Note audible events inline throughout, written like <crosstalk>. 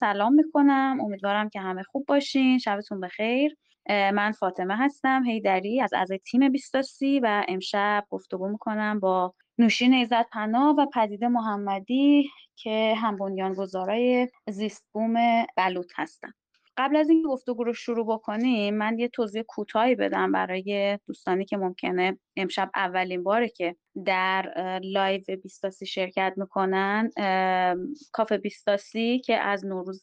سلام می‌کنم. امیدوارم که همه خوب باشین. شبتون بخیر. من فاطمه هستم. حیدری از اعضای تیم بیستاسی و امشب گفتگو می‌کنم با نوشین ایزد پناه و پدیده محمدی که هم بنیانگذارای زیست بوم بلوط هستن قبل از اینکه گفتگو رو شروع بکنیم من یه توضیح کوتاهی بدم برای دوستانی که ممکنه امشب اولین باره که در live بیستاسی شرکت می‌کنن کافه بیستاسی که از نوروز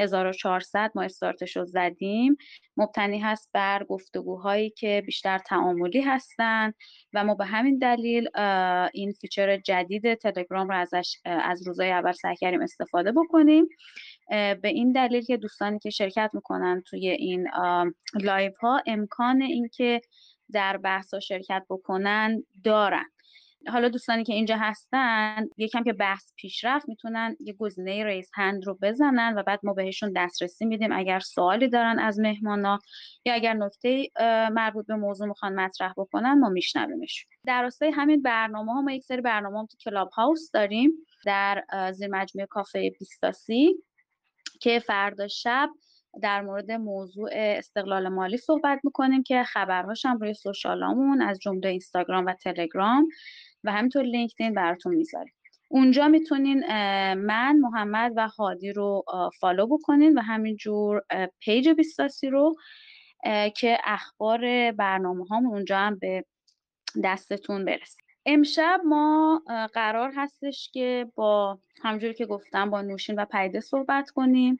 1400 ما استارتش رو زدیم مبتنی هست بر گفتگوهایی که بیشتر تعاملی هستند و ما به همین دلیل این feature جدید تلگرام رو ازش از روزهای اول سعی کردیم استفاده بکنیم. به این دلیل که دوستانی که شرکت می‌کنن توی این live ها امکان اینکه در بحث ها شرکت بکنن دارن. حالا دوستانی که اینجا هستن یکم که بحث پیشرفت می‌تونن یه گزینه ریز هند رو بزنن و بعد ما بهشون دسترسی میدیم اگر سوالی دارن از مهمانا یا اگر نکته مربوط به موضوع می‌خوان مطرح بکنن ما میشنویمش در راستای همین برنامه ها ما یک سری برنامه هم تو کلاب هاوس داریم در زیر مجموعه کافه بیستاسی که فردا شب در مورد موضوع استقلال مالی صحبت می‌کنیم که خبرهاش هم روی سوشالامون از جمله اینستاگرام و تلگرام و همینطور لینکدین براتون می‌ذاریم. اونجا می‌تونین من محمد و هادی رو follow بکنین و همینجور page بیستاسی رو که اخبار برنامه هم اونجا هم به دستتون برسه. امشب ما قرار هستش که با همجوری که گفتم با نوشین و پدیده صحبت کنیم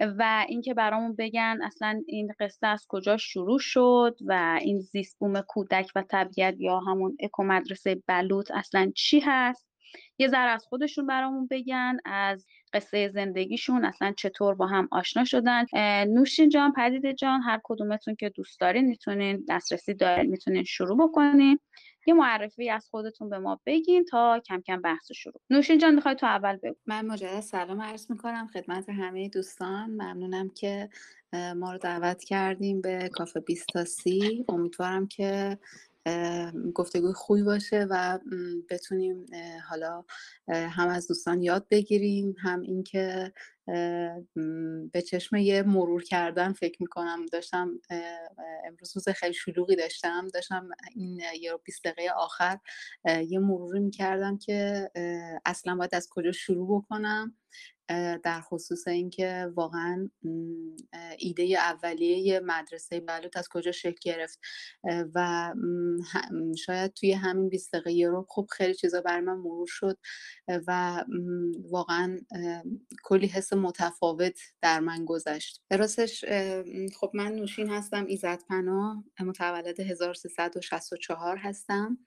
و اینکه برامون بگن اصلا این قصه از کجا شروع شد و این زیست بوم کودک و طبیعت یا همون eco مدرسه بلوط اصلا چی هست. یه ذره از خودشون برامون بگن از قصه زندگیشون اصلا چطور با هم آشنا شدن. نوشین جان پدیده جان هر کدومتون که دوست دارین می‌تونین دسترسی دارین می‌تونین شروع بکنین. یه معرفی از خودتون به ما بگین تا کم کم بحث شروع. نوشین جان می‌خوای تو اول بگو. من مجدد سلام عرض می‌کنم خدمت همه دوستان. ممنونم که ما رو دعوت کردیم به کافه بیستاسی امیدوارم که گفتگوی خوبی باشه و بتونیم حالا هم از دوستان یاد بگیریم هم اینکه به چشم یه مرور کردن فکر می‌کنم. داشتم امروز روز خیلی شلوغی داشتم. داشتم این یه 20 دقیقه آخر یه مروری می‌کردم که اصلا باید از کجا شروع بکنم. در خصوص اینکه واقعا ایده اولیه مدرسه بلوط از کجا شکل گرفت. و شاید توی همین 20 دقیقه رو خب خیلی چیزا بر من مرور شد. و واقعا کلی حس متفاوت در من گذشت. راستش خب من نوشین هستم ایزد پناه متولد 1364 هستم.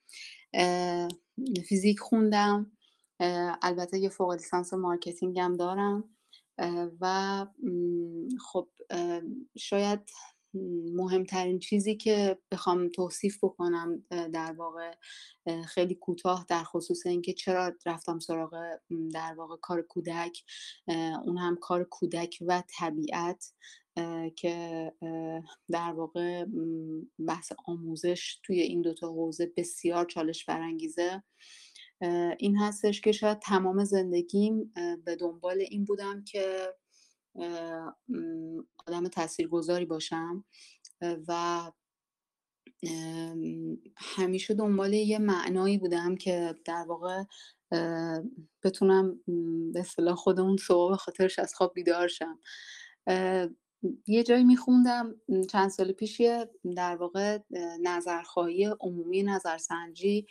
فیزیک خوندم. البته یه فوق لیسانس marketing هم دارم. و خب شاید مهمترین چیزی که بخوام توصیف بکنم در واقع خیلی کوتاه در خصوص اینکه چرا رفتم سراغ در واقع کار کودک. اون هم کار کودک و طبیعت که در واقع بحث آموزش توی این دوتا حوزه بسیار چالش برانگیزه این هستش که شاید تمام زندگیم به دنبال این بودم که آدم تاثیرگذاری باشم. و همیشه دنبال یه معنایی بودم که در واقع بتونم به اصطلاح خودمون صبح به خاطرش از خواب بیدار شم. یه جایی میخوندم چند سال پیش در واقع نظرخواهی عمومی نظرسنجی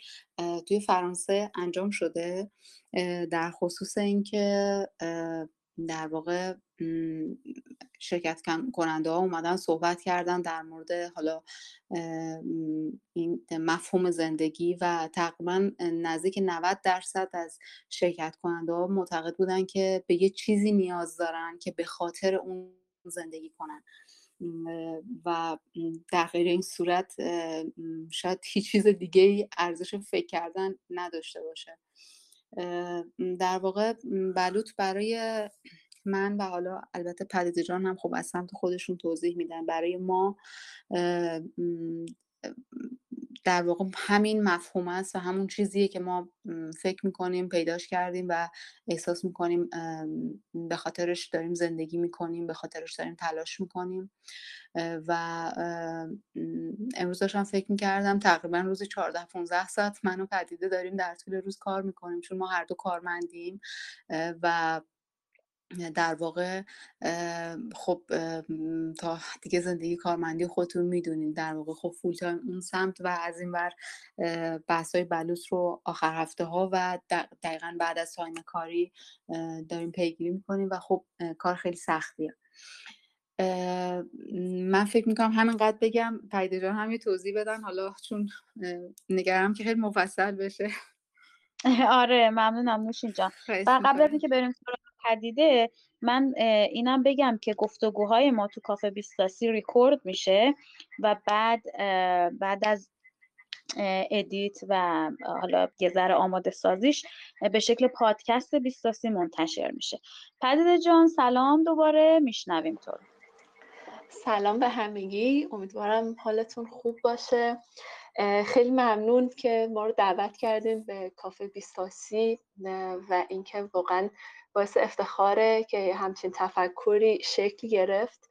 توی فرانسه انجام شده در خصوص اینکه در واقع شرکت کننده ها اومدن صحبت کردن در مورد حالا این مفهوم زندگی و تقریبا نزدیک 90 درصد از شرکت کننده ها معتقد بودن که به یه چیزی نیاز دارن که به خاطر اون زندگی کنن. و در غیر این صورت شاید هیچ چیز دیگه ارزش فکر کردن نداشته باشه. در واقع بلوط برای من و حالا البته پدیده جان هم خب از سمت خودشون توضیح میدن. برای ما در واقع همین مفهوم است و همون چیزیه که ما فکر می‌کنیم پیداش کردیم و احساس می‌کنیم به خاطرش داریم زندگی می‌کنیم به خاطرش داریم تلاش می‌کنیم. و امروز داشتم فکر می‌کردم تقریبا روزی 14 15 ساعت من و پدیده داریم در طول روز کار می‌کنیم چون ما هر دو کارمندیم. و در واقع خب تا دیگه زندگی کارمندی خودتون می‌دونین. در واقع خب full time اون سمت و از این ور بحث های بلوط رو آخر هفته ها و دقیقا بعد از time کاری داریم پیگیری می‌کنیم و خب کار خیلی سختیه. من فکر می‌کنم همینقدر بگم. پیده جان هم توضیح بدن. حالا چون نگرم که خیلی مفصل بشه. <laughs> آره ممنونم نوشین جان. قبل از اینکه بریم پدیده من اینم بگم که گفتگوهای ما تو کافه بیستاسی ریکورد میشه و بعد بعد از ادیت و حالا گذر آماده سازیش به شکل پادکست بیستاسی منتشر میشه. پدیده جان سلام دوباره میشنویم تو سلام به همگی امیدوارم حالتون خوب باشه. خیلی ممنون که ما رو دعوت کردیم به کافه بیستاسی و اینکه واقعا باعث افتخاره که همچین تفکری شکل گرفت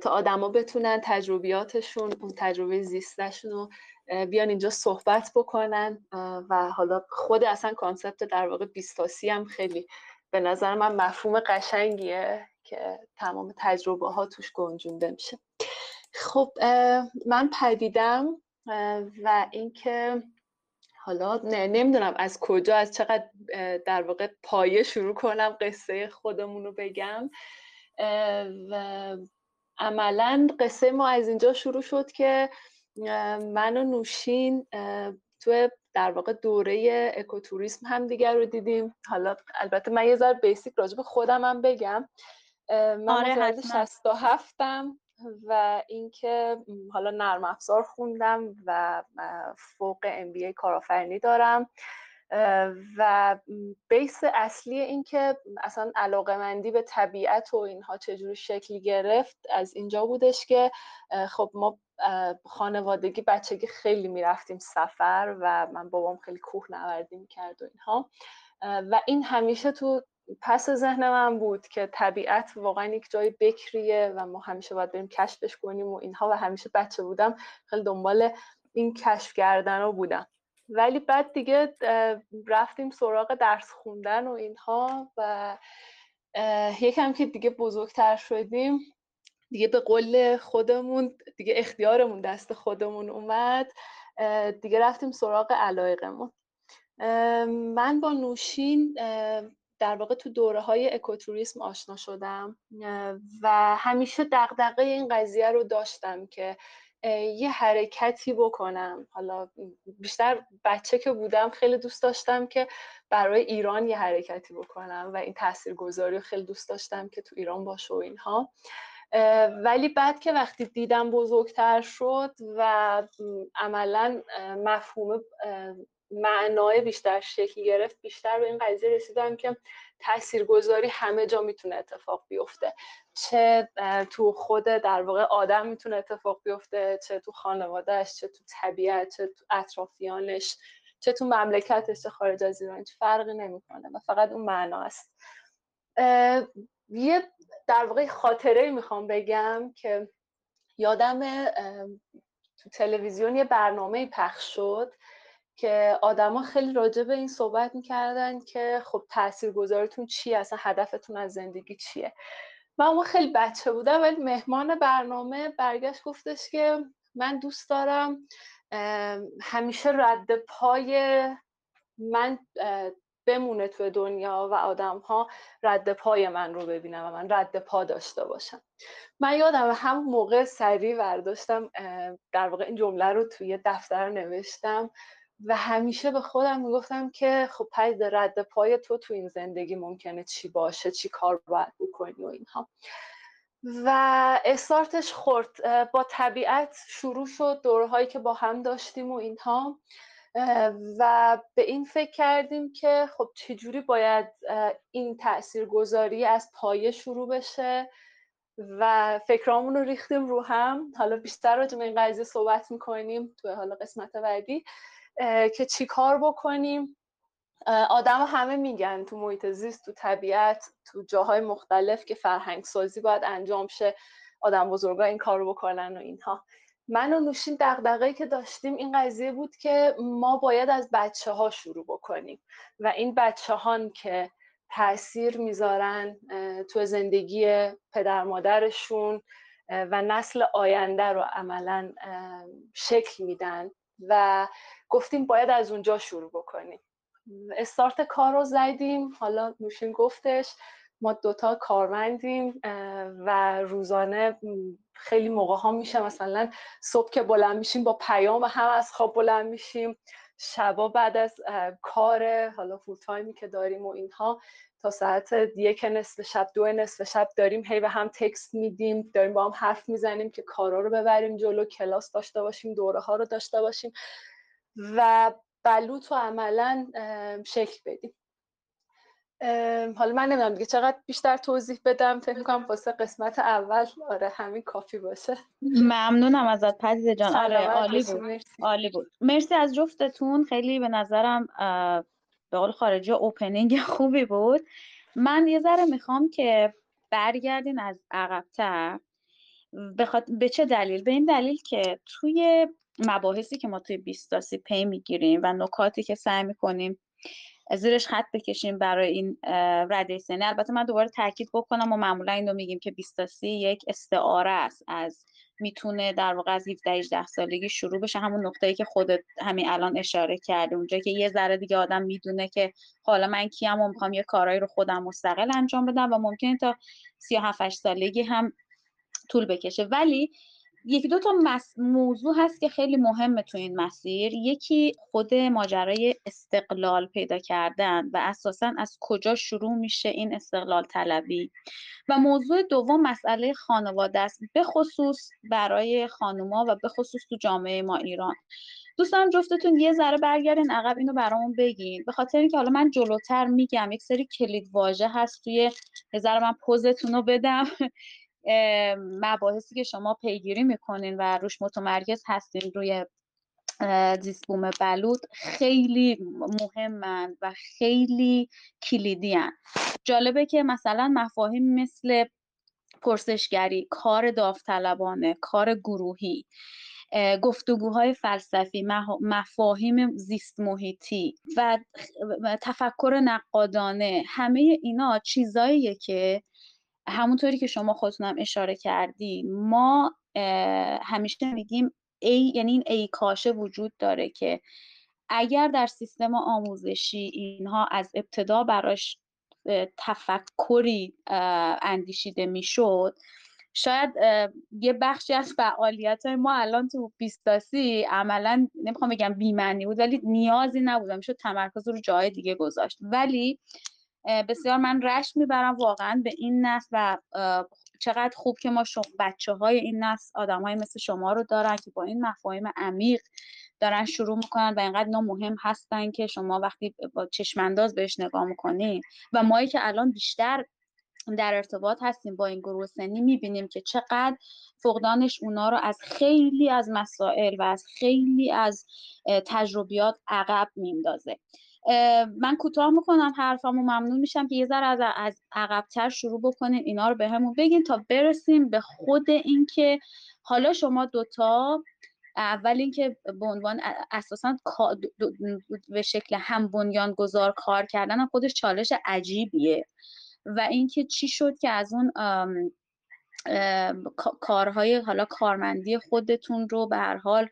تا آدما بتونن تجربیاتشون اون تجربه زیستشون رو بیان اینجا صحبت بکنن. و حالا خود اصلا کانسپت در واقع بیستاسی هم خیلی به نظر من مفهوم قشنگیه که تمام تجربه ها توش گنجونده میشه. خب من پدیدم و اینکه حالا نمی‌دونم از کجا از چقدر در واقع پایه شروع کنم قصه خودمون رو بگم. و عملا قصه ما از اینجا شروع شد که من و نوشین تو در واقع دوره اکوتوریسم هم دیگر رو دیدیم. حالا البته من یه ذره بیسیک راجع به خودم هم بگم. من آره 67 م و اینکه حالا نرم افزار خوندم و فوق ام بی کارآفرینی دارم و بیس اصلی این که اصلا علاقه مندی به طبیعت و اینها چجوری شکلی گرفت از اینجا بودش که خب ما خانوادگی بچگی خیلی می‌رفتیم سفر و من بابام خیلی کوه نوردی می‌کرد و اینها و این همیشه تو پس ذهن من بود که طبیعت واقعا یک جای بکریه و ما همیشه باید بریم کشفش کنیم و اینها و همیشه بچه بودم خیلی دنبال این کشف کردن بودم. ولی بعد دیگه رفتیم سراغ درس خوندن و اینها و یکم که دیگه بزرگتر شدیم دیگه به قول خودمون دیگه اختیارمون دست خودمون اومد دیگه رفتیم سراغ علایقمون. من با نوشین در واقع تو دوره های اکوتوریسم آشنا شدم و همیشه دقدقه این قضیه رو داشتم که یه حرکتی بکنم. حالا بیشتر بچه که بودم خیلی دوست داشتم که برای ایران یه حرکتی بکنم و این تاثیرگذاری رو خیلی دوست داشتم که تو ایران باشه و اینها. ولی بعد که وقتی دیدم بزرگتر شد و عملا مفهوم معنای بیشتر شکل گرفت بیشتر به این قضیه رسیدم که تاثیرگذاری همه جا می‌تونه اتفاق بیفته. چه تو خود در واقع آدم می‌تونه اتفاق بیفته چه تو خانوادهش چه تو طبیعت چه تو اطرافیانش چه تو مملکتش چه خارج از ایران فرقی نمی‌کنه و فقط اون معنا است. یه در واقع خاطره می‌خوام بگم که یادم تو تلویزیون یه برنامه پخش شد که آدما خیلی راجع به این صحبت می‌کردن که خب تاثیرگذارتون چیه؟ اصلا هدفتون از زندگی چیه؟ من اون خیلی بچه بودم ولی مهمان برنامه برگشت گفتش که من دوست دارم همیشه رد پای من بمونه توی دنیا و آدم ها رد پای من رو ببینم و من رد پا داشته باشم. من یادم هم موقع سریع برداشتم در واقع این جمله رو توی دفتر نوشتم. و همیشه به خودم می‌گفتم که خب پید رد پای تو تو این زندگی ممکنه چی باشه چی کار باید بکنی و اینها. و استارتش خورد. با طبیعت شروع شد دورهایی که با هم داشتیم و اینها. و به این فکر کردیم که خب چجوری باید این تاثیرگذاری از پایه شروع بشه و فکرامون رو ریختیم رو هم. حالا بیشتر راجع به این قضیه صحبت می‌کنیم تو حالا قسمت بعدی. که چی کار بکنیم. آدم همه میگن تو محیط زیست تو طبیعت تو جاهای مختلف که فرهنگ سازی باید انجام شه آدم بزرگا این کار رو بکنن و اینها. من و نوشین دقدقه که داشتیم این قضیه بود که ما باید از بچه ها شروع بکنیم و این بچه هان که تاثیر می‌ذارن تو زندگی پدر مادرشون و نسل آینده رو عملا شکل میدن. و گفتیم باید از اونجا شروع بکنیم. استارت کار رو زدیم حالا نوشین گفتش. ما دوتا کارمندیم و روزانه خیلی موقع ها میشه مثلا صبح که بلند میشیم با پیام هم از خواب بلند میشیم. شبا بعد از کار حالا فول تایمی که داریم و اینها تا ساعت یک نصف شب دو نصف شب داریم هی به هم تکست میدیم داریم با هم حرف می‌زنیم که کارا رو ببریم جلو کلاس داشته باشیم دوره ها رو داشته باشیم و بلوط رو عملا شکل بدیم. حالا من نمی‌دونم دیگه چقدر بیشتر توضیح بدم فکر می‌کنم واسه قسمت اول آره همین کافی باشه. ممنونم ازت پدیده جان. آره عالی بود. عالی بود. مرسی از جفتتون. خیلی به نظرم به قول خارجی اوپنینگ <laughs> خوبی بود. من یه ذره می‌خوام که برگردین از عقبتر. بخاط... به چه دلیل؟ به این دلیل که توی مباحثی که ما توی بیستاسی پی می‌گیریم و نکاتی که سعی می‌کنیم زیرش خط بکشیم برای این رده سنی البته من دوباره تاکید بکنم و معمولا اینو میگیم که بیستاسی یک استعاره است از می‌تونه در واقع از 17 18 سالگی شروع بشه. همون نقطه‌ای که خودت همین الان اشاره کرده اونجا که یه ذره دیگه آدم می‌دونه که حالا من کیم و می‌خوام یه کارایی رو خودم مستقل انجام بدم و ممکنه تا 37 سالگی هم طول بکشه. ولی یکی دو تا موضوع هست که خیلی مهمه تو این مسیر. یکی خود ماجرای استقلال پیدا کردن و اساسا از کجا شروع میشه این استقلال طلبی. و موضوع دوم مسئله خانواده است به خصوص برای خانوما و به خصوص تو جامعه ما ایران. دوستان جفتتون یه ذره برگردین عقب اینو برامون بگین. به خاطر اینکه حالا من جلوتر میگم یک سری کلید واژه هست توی یه ذره من پوزتون رو بدم. مباحثی که شما پیگیری می‌کنین و روش متمرکز هستین روی زیست بوم بلود خیلی مهمن و خیلی کلیدی هن. جالبه که مثلا مفاهیم مثل پرسشگری کار داوطلبانه کار گروهی گفتگوهای فلسفی مفاهیم زیست محیطی و تفکر نقادانه همه اینا چیزاییه که همونطوری که شما خودتونم اشاره کردی ما همیشه میگیم ای یعنی این ای کاشه وجود داره که اگر در سیستم آموزشی اینها از ابتدا براش تفکری اندیشیده می‌شد شاید یه بخشی از فعالیت ما الان تو بیستاسی عملا نمی‌خوام بگم بیمنی بود ولی نیازی نبود می‌شد تمرکز رو جای دیگه گذاشت. ولی بسیار من رشت می‌برم واقعا به این نسل و چقدر خوب که ما بچه های این نسل آدم های مثل شما رو دارن که با این مفاهیم عمیق دارن شروع می‌کنن و اینقدر اینا مهم هستن که شما وقتی با چشمانداز بهش نگاه می‌کنین و مایی که الان بیشتر در ارتباط هستیم با این گروه سنی می‌بینیم که چقدر فقدانش اونا رو از خیلی از مسائل و از خیلی از تجربیات عقب میندازه من کوتاه می‌کنم حرفامو ممنون میشم که یه ذره از از عقبتر شروع بکنین اینا رو به بگین تا برسیم به خود اینکه حالا شما دوتا اول اینکه به عنوان اساسا به شکل هم بنیان گذار کار کردن خودش چالش عجیبیه. و اینکه چی شد که از اون کارهای حالا کارمندی خودتون رو به هر حال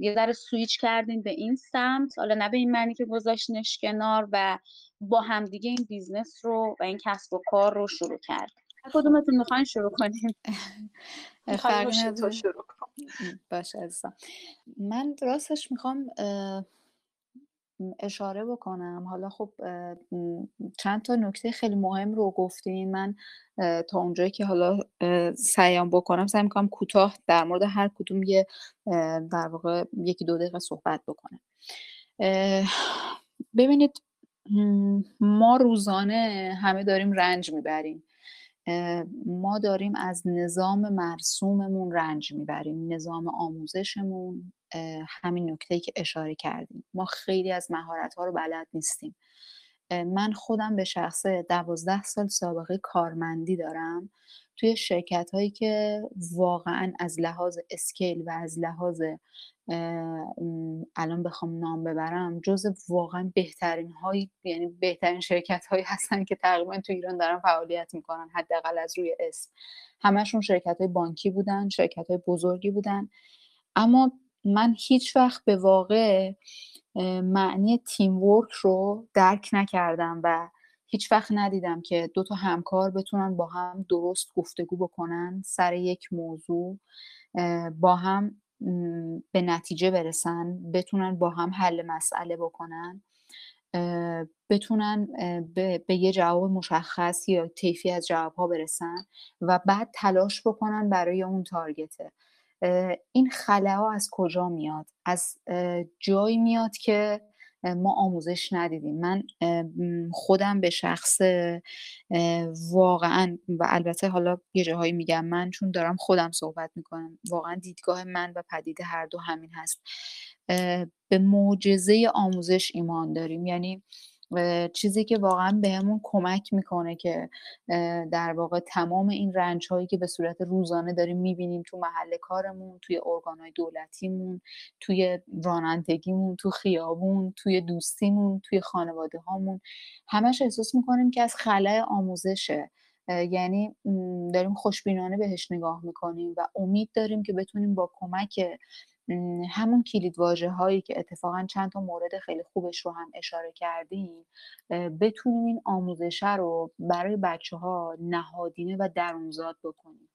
یه ذره سویچ کردین به این سمت. حالا نه به این معنی که گذاشتنش کنار و با همدیگه این business رو و این کسب و کار رو شروع کرد کدومتون می‌خواین شروع کنیم <laughs> شروع باشه عزیزم. من راستش می‌خوام اشاره بکنم. حالا خب چند تا نکته خیلی مهم رو گفتین. من تا اونجایی که حالا سعیم بکنم سعی می‌کنم کوتاه در مورد هر کدوم یه در واقع یکی دو دقیقه صحبت بکنم. ببینید ما روزانه همه داریم رنج می‌بریم. ما داریم از نظام مرسوممون رنج می‌بریم. نظام آموزشمون همین نکته که اشاره کردیم ما خیلی از مهارت ها رو بلد نیستیم. من خودم به شخص دوازده سال سابقه کارمندی دارم. توی شرکت هایی که واقعا از لحاظ اسکیل و از لحاظ الان بخوام نام ببرم جز واقعا بهترین های یعنی بهترین شرکت هایی هستن که تقریبا تو ایران دارن فعالیت می‌کنن حداقل از روی اسم. همشون شرکت های بانکی بودن شرکت های بزرگی بودن. اما من هیچ وقت به واقع معنی تیم ورک رو درک نکردم و هیچ وقت ندیدم که دو تا همکار بتونن با هم درست گفتگو بکنن سر یک موضوع با هم به نتیجه برسن بتونن با هم حل مسئله بکنن بتونن به, یه جواب مشخص یا طیفی از جوابها برسن و بعد تلاش بکنن برای اون تارگته. این خلاها از کجا میاد؟ از جایی میاد که ما آموزش ندیدیم. من خودم به شخص واقعا و البته حالا یه جاهایی میگم من چون دارم خودم صحبت می‌کنم واقعا دیدگاه من و پدید هر دو همین هست. به معجزه آموزش ایمان داریم. یعنی چیزی که واقعا بهمون کمک می‌کنه که در واقع تمام این رنج هایی که به صورت روزانه داریم می‌بینیم تو محل کارمون توی ارگانهای دولتیمون توی رانندگیمون تو خیابون توی دوستیمون توی خانواده هامون همش احساس می‌کنیم که از خلای آموزشه. یعنی داریم خوشبینانه بهش نگاه می‌کنیم و امید داریم که بتونیم با کمک همون کلید واژه هایی که اتفاقا چند تا مورد خیلی خوبش رو هم اشاره کردیم بتونیم این آموزشه رو برای بچه ها نهادینه و درونزاد بکنیم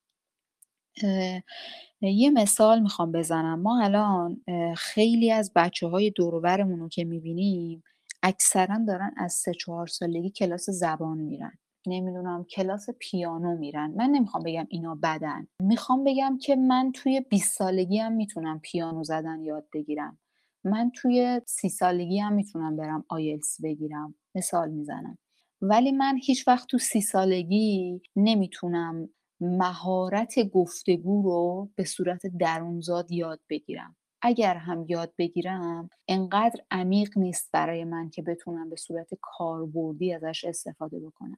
یه مثال می‌خوام بزنم. ما الان خیلی از بچه های دوروبرمون رو که می‌بینیم اکثرا دارن از سه چهار سالگی کلاس زبان میرن. نمی‌دونم کلاس پیانو میرن. من نمی‌خوام بگم اینا بدن. می‌خوام بگم که من توی 20 سالگی هم می‌تونم پیانو زدن یاد بگیرم. من توی سی سالگی هم می‌تونم برم آیلس بگیرم. مثال می‌زنم. ولی من هیچ وقت تو سی سالگی نمی‌تونم مهارت گفتگو رو به صورت درونزاد یاد بگیرم. اگر هم یاد بگیرم انقدر عمیق نیست برای من که بتونم به صورت کاربردی ازش استفاده بکنم.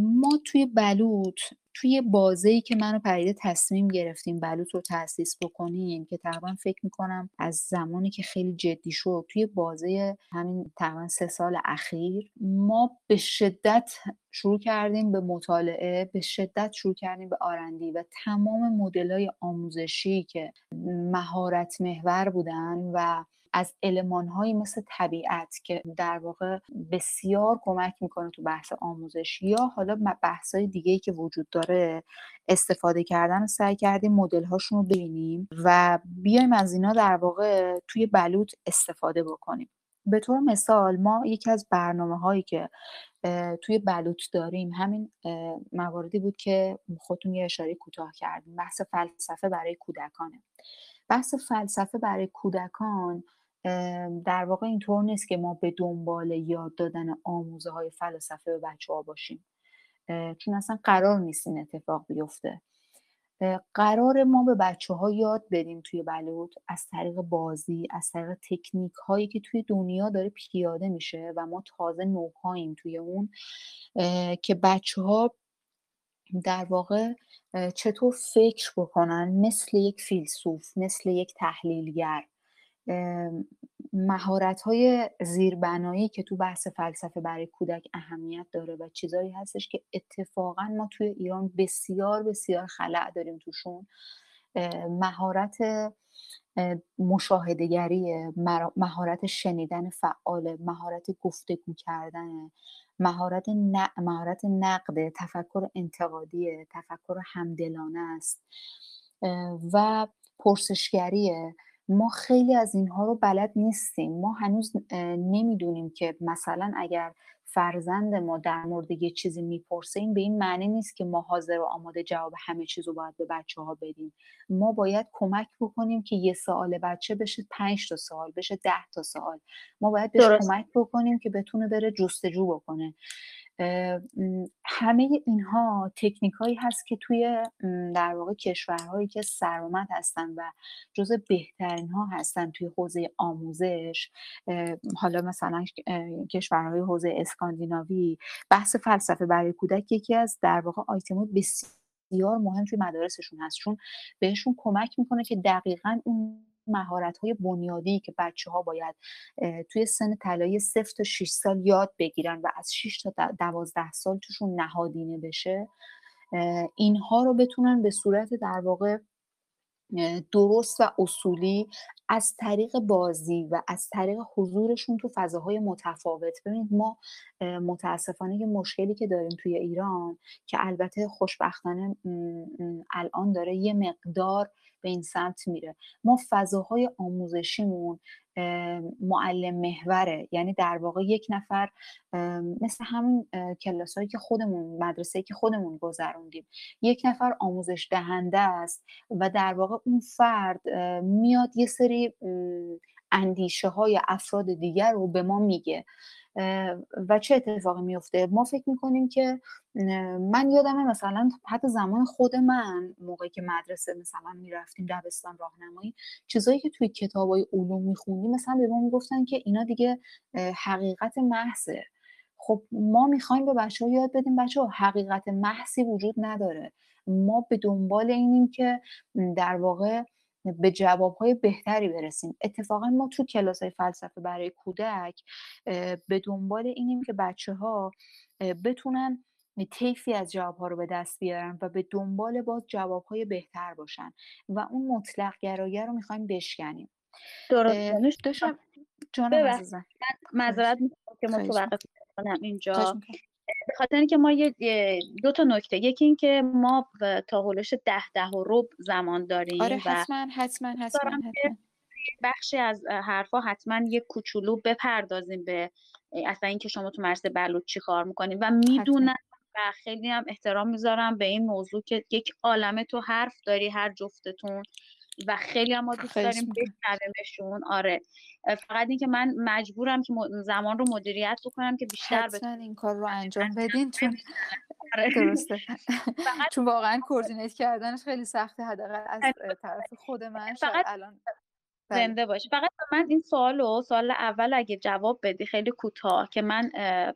ما توی بلوط توی بازه‌ای که منو پریده تصمیم گرفتیم بلوط رو تاسیس بکنیم که تقریبا فکر می‌کنم از زمانی که خیلی جدی شد توی بازه همین تقریبا سه سال اخیر ما به شدت شروع کردیم به مطالعه به شدت شروع کردیم به آرندی و تمام مدل آموزشی که مهارت محور بودن و از هایی مثل طبیعت که در واقع بسیار کمک می‌کنه تو بحث آموزش یا حالا های دیگه ای که وجود داره استفاده کردن و سعی کردیم مدل هاشون رو ببینیم و بیایم از اینا در واقع توی بلوط استفاده بکنیم. به طور مثال ما یکی از برنامه هایی که توی بلوط داریم همین مواردی بود که خودتون یه اشاره کوتاه کردیم بحث فلسفه برای کودکانه. بحث فلسفه برای کودکان در واقع اینطور نیست که ما به دنبال یاد دادن آموزه های فلسفه به بچه ها باشیم چون اصلا قرار نیست این اتفاق بیفته. قرار ما به بچه ها یاد بدیم توی بلوط از طریق بازی از طریق تکنیک هایی که توی دنیا داره پیاده میشه و ما تازه نوپاییم توی اون. که بچه ها در واقع چطور فکر بکنن مثل یک فیلسوف مثل یک تحلیلگر. مهارت های زیربنایی که تو بحث فلسفه برای کودک اهمیت داره و چیزایی هستش که اتفاقا ما توی ایران بسیار بسیار خلع داریم توشون. مهارت مشاهدگری مهارت شنیدن فعال مهارت گفتگو کردن مهارت مهارت نقد تفکر انتقادی تفکر همدلانه است. و پرسشگریه ما خیلی از اینها رو بلد نیستیم. ما هنوز نمی‌دونیم که مثلا اگر فرزند ما در مورد یه چیزی می‌پرسه این به این معنی نیست که ما حاضر و آماده جواب همه چیز رو باید به بچه ها بدیم. ما باید کمک بکنیم که یه سوال بچه بشه پنج تا سوال بشه ده تا سوال. ما باید بهش کمک بکنیم که بتونه بره جستجو بکنه. همه اینها تکنیک هایی هست که توی در واقع کشورهایی که سرآمد هستن و جز بهترین ها هستن توی حوزه آموزش حالا مثلا کشورهای حوزه اسکاندیناوی بحث فلسفه برای کودک یکی از در واقع آیتم بسیار مهم توی مدارسشون هست چون بهشون کمک می‌کنه که دقیقا اون مهارت های بنیادی که بچه ها باید توی سن طلایی 0 تا 6 سال یاد بگیرن و از 6 تا 12 سال توشون نهادینه بشه اینها رو بتونن به صورت در واقع درست و اصولی از طریق بازی و از طریق حضورشون تو فضاهای متفاوت. ببینید ما متاسفانه یه مشکلی که داریم توی ایران که البته خوشبختانه الان داره یه مقدار به این سمت میره. ما فضاهای آموزشیمون معلم محوره. یعنی در واقع یک نفر مثل همون کلاس هایی که خودمون مدرسه که خودمون گذروندیم. یک نفر آموزش دهنده است و در واقع اون فرد میاد یه سری اندیشه های افراد دیگر رو به ما میگه. و چه اتفاقی میفته ما فکر می‌کنیم که من یادم مثلا حتی زمان خود من موقعی که مدرسه مثلا می‌رفتیم دبستان راهنمایی چیزایی که توی کتاب های علوم میخوندیم مثلا به ما می‌گفتن که اینا دیگه حقیقت محضه. خب ما می‌خوایم به بچه ها یاد بدیم بچه ها حقیقت محضی وجود نداره. ما به دنبال اینیم که در واقع به جوابهای بهتری برسیم. اتفاقا ما تو کلاس های فلسفه برای کودک به دنبال اینیم که بچه ها بتونن طیفی از جوابها رو به دست بیارن و به دنبال باز جوابهای بهتر باشن و اون مطلق گرایه رو می‌خوایم بشکنیم. درست. داشتم جانم عزیزم. معذرت می‌خوام که متوقف کنم اینجا. به خاطر اینکه ما یه دو تا نکته یکی اینکه ما تا هولش ده ده و رب زمان داریم آره حتما حتما حتما, بخشی از حرفا حتما یه کوچولو بپردازیم به اصلا اینکه شما تو مرسه بلوط چی کار می‌کنیم و می‌دونم و خیلی هم احترام می‌ذارم به این موضوع که یک عالمه تو حرف داری هر جفتتون و خیلی هم ما دوست داریم بشنویمشون. آره. فقط اینکه من مجبورم که زمان رو مدیریت بکنم که بیشتر بتونم این کار رو انجام بدین چون آره. درسته. چون واقعا کوردینیت کردنش خیلی سخته حداقل از طرف خود من فقط الان. بله. زنده باشه. فقط من این سوال و سوال اول اگه جواب بدی خیلی کوتاه که من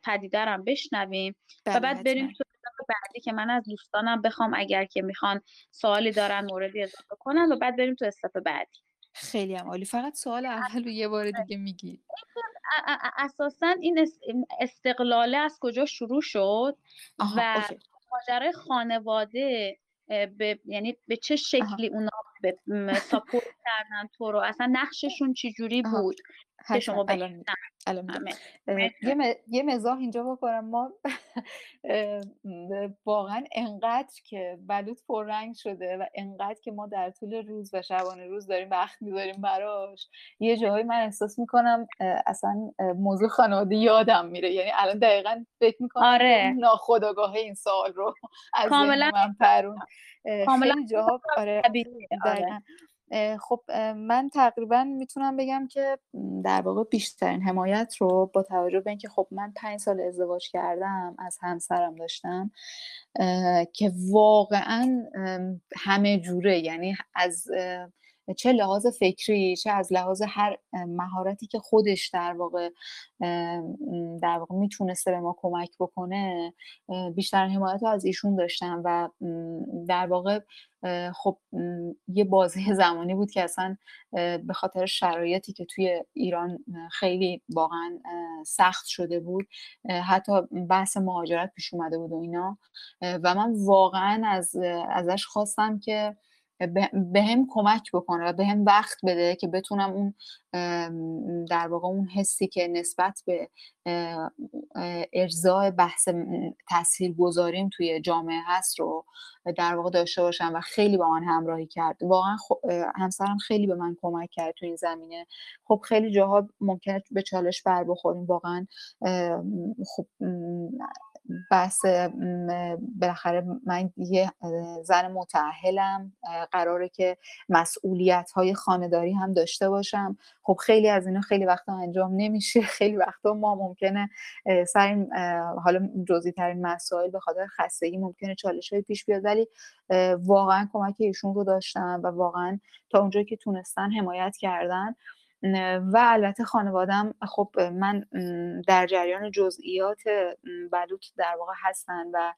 پدیدرم بشنویم و بله، بعد بریم تو بعدی که من از دوستانم بخوام اگر که می‌خوان سوالی دارن موردی اضافه کنن و بعد بریم تو استپ بعدی. خیلی هم عالی. فقط سوال اول رو یه بار دیگه میگی. اساسا این استقلاله از کجا شروع شد و ماجرای خانواده به یعنی به چه شکلی اونا به ساپورت کردن تو رو؟ اصلا نقششون چجوری بود؟ که شما الان یه, یه مزاح اینجا بکنم. ما <laughs> واقعا انقدر که بلوط پررنگ شده و انقدر که ما در طول روز و شبانه روز داریم وقت می‌ذاریم براش یه جاهایی من احساس می‌کنم اصلا موضوع خانواده یادم میره. یعنی الان دقیقا فکر می‌کنم آره. ناخداگاه این سال رو <laughs> از کاملا من پرون. خیلی جاها آره. خب من تقریبا می‌تونم بگم که در واقع بیشترین حمایت رو با توجه به اینکه خب من پنج سال ازدواج کردم از همسرم داشتم که واقعا همه جوره یعنی از چه لحاظ فکری چه از لحاظ هر مهارتی که خودش در واقع در واقع می‌تونسته به ما کمک بکنه بیشتر حمایت رو از ایشون داشتم و در واقع خب یه بازه <laughs> زمانی بود که اصلا به خاطر شرایطی که توی ایران خیلی واقعا سخت شده بود حتی بحث مهاجرت پیش اومده بود و اینا و من واقعا از ازش خواستم که به هم کمک بکنه و به هم وقت بده که بتونم اون در واقع اون حسی که نسبت به ارزای بحث تاثیر گذاریم توی جامعه هست رو در واقع داشته باشم و خیلی با من همراهی کرد. واقعا همسرم خیلی به من کمک کرد توی این زمینه. خب خیلی جاها ممکنه به چالش بر بخوریم. واقعا خب بحث بالاخره من یه زن متعهلم قراره که مسئولیت های خانداری هم داشته باشم. خب خیلی از اینا خیلی وقتا انجام نمیشه. <laughs> خیلی وقتا ما ممکنه سر حالا جزئی ترین مسائل به خاطر خستگی ممکنه چالش های پیش بیاد ولی واقعا کمک ایشون رو داشتم و واقعا تا اونجایی که تونستن حمایت کردن. و البته خانوادم خب من در جریان جزئیات بلوط در واقع هستن و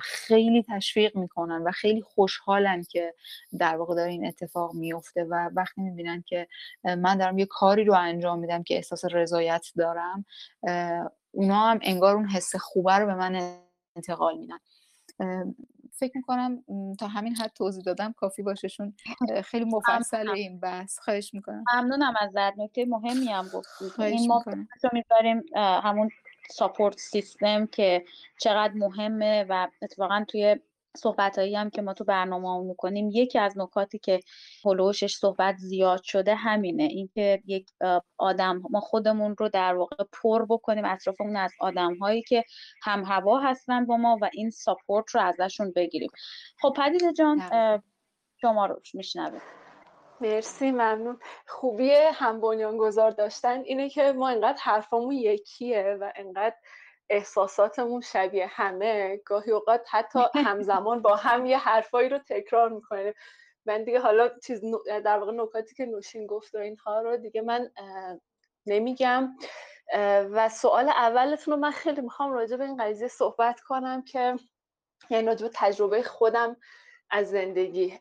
خیلی تشویق می‌کنن و خیلی خوشحالن که در واقع داره این اتفاق میفته و وقتی می‌بینن که من دارم یه کاری رو انجام میدم که احساس رضایت دارم اونا هم انگار اون حس خوبه رو به من انتقال میدن. فکر می‌کنم تا همین حد توضیح دادم کافی باششون <laughs> خیلی مفصل این بحث. خواهش می‌کنم. ممنونم ازت. نکته مهمی هم گفتی این ما می‌ذاریم همون ساپورت سیستم که چقدر مهمه و اتفاقا توی صحبت هایی هم که ما تو برنامه می‌کنیم یکی از نکاتی که هلوشش صحبت زیاد شده همینه. اینکه یک آدم ما خودمون رو در واقع پر بکنیم اطرافمون از آدم هایی که هم هوا هستن با ما و این ساپورت رو ازشون بگیریم. خب پدیده جان شما رو میشنویم. مرسی ممنون. خوبی هم گذار داشتن. اینه که ما انقدر حرفامون یکیه و انقدر احساساتمون شبیه همه گاهی اوقات حتی همزمان با هم یه حرفایی رو تکرار می‌کنیم. من دیگه حالا چیز در واقع نکاتی که نوشین گفت و اینها رو دیگه من نمیگم. و سوال اولتون رو من خیلی می‌خوام راجع به این قضیه صحبت کنم که یعنی راجع به تجربه خودم از زندگی.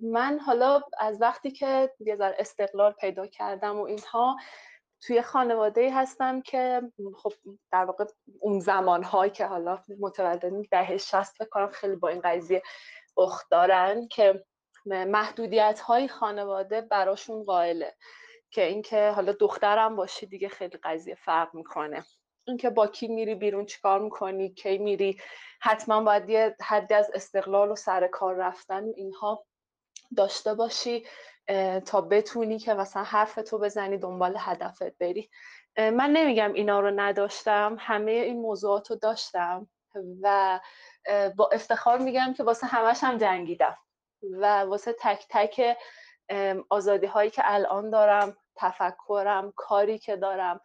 من حالا از وقتی که یه ذره استقلال پیدا کردم و اینها توی خانواده هستم که خب در واقع اون زمانهایی که حالا متولدین دهه شست بکنم خیلی با این قضیه اخت دارن که محدودیت های خانواده براشون قائله که اینکه حالا دخترم باشی دیگه خیلی قضیه فرق می‌کنه. اینکه با کی میری بیرون چیکار می‌کنی کی میری حتما باید یه حدی از استقلال و سر کار رفتن اینها داشته باشی. تا بتونی که مثلا حرف تو بزنی دنبال هدفت بری. من نمیگم اینا رو نداشتم همه این موضوعات رو داشتم و با افتخار میگم که واسه همش هم جنگیدم و واسه تک تک آزادی هایی که الان دارم تفکرم کاری که دارم.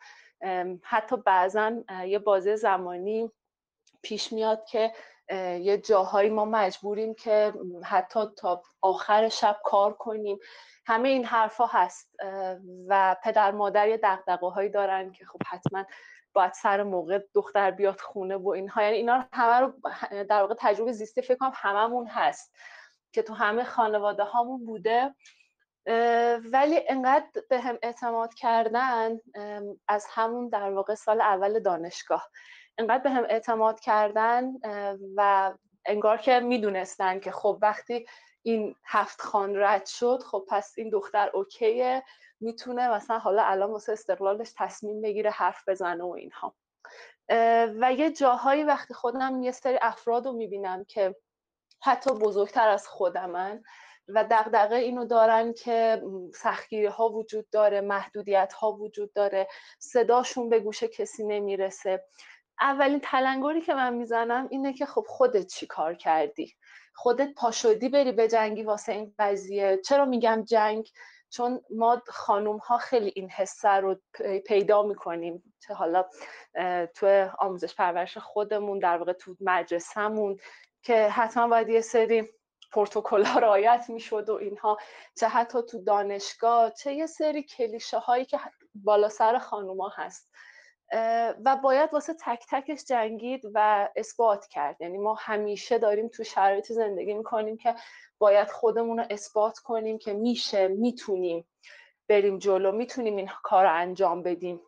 حتی بعضا یه بازه زمانی پیش میاد که یه جاهایی ما مجبوریم که حتی تا آخر شب کار کنیم. همه این حرفها هست و پدر مادر یه دقدقه هایی دارن که خب حتما باید سر موقع دختر بیاد خونه و اینها. یعنی اینا همه رو در واقع تجربه زیسته فکر کنم هممون هست که تو همه خانواده هامون بوده ولی انقدر به هم اعتماد کردن از همون در واقع سال اول دانشگاه. انقدر به هم اعتماد کردن و انگار که می‌دونستن که خب وقتی این هفت خان رد شد خب پس این دختر اوکیه می‌تونه مثلا حالا الان واسه استقلالش تصمیم بگیره حرف بزنه و اینها. و یه جاهایی وقتی خودم یه سری افراد رو می‌بینم که حتی بزرگتر از خودمن و دغدغه اینو دارن که سختگیری ها وجود داره محدودیت ها وجود داره صداشون به گوش کسی نمی‌رسه. اولین تلنگری که من می‌زنم اینه که خب خودت چی کار کردی؟ خودت پاشدی بری به جنگی واسه این قضیه. چرا میگم جنگ؟ چون ما خانوم ها خیلی این حسه رو پیدا می‌کنیم. چه حالا تو آموزش پرورش خودمون در واقع تو مدرسهمون که حتما باید یه سری پروتکل ها رعایت می‌شد و اینها. چه حتی تو دانشگاه چه یه سری کلیشه هایی که بالا سر خانوما هست. و باید واسه تک تکش جنگید و اثبات کرد. یعنی ما همیشه داریم تو شرایط زندگی می‌کنیم که باید خودمون رو اثبات کنیم که میشه می‌تونیم بریم جلو می‌تونیم این کار رو انجام بدیم.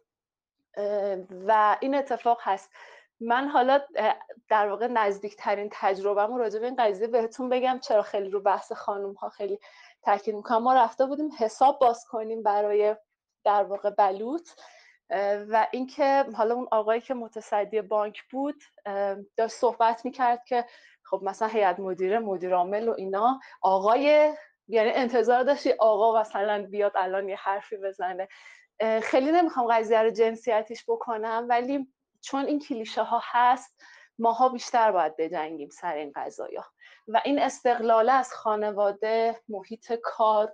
و این اتفاق هست. من حالا در واقع نزدیکترین تجربه راجع به این قضیه بهتون بگم. چرا خیلی رو بحث خانوم ها خیلی تاکید می‌کنم. ما رفته بودیم حساب باز کنیم برای در واقع بلوط. و اینکه حالا اون آقایی که متصدی بانک بود داشت صحبت می‌کرد که خب مثلا هیئت مدیره مدیر عامل و اینا آقای یعنی انتظار داشتی آقا مثلا بیاد الان یه حرفی بزنه. خیلی نمی‌خوام قضیه رو جنسیتیش بکنم ولی چون این کلیشه ها هست ماها بیشتر باید بجنگیم سر این قضایا و این استقلاله از خانواده محیط کار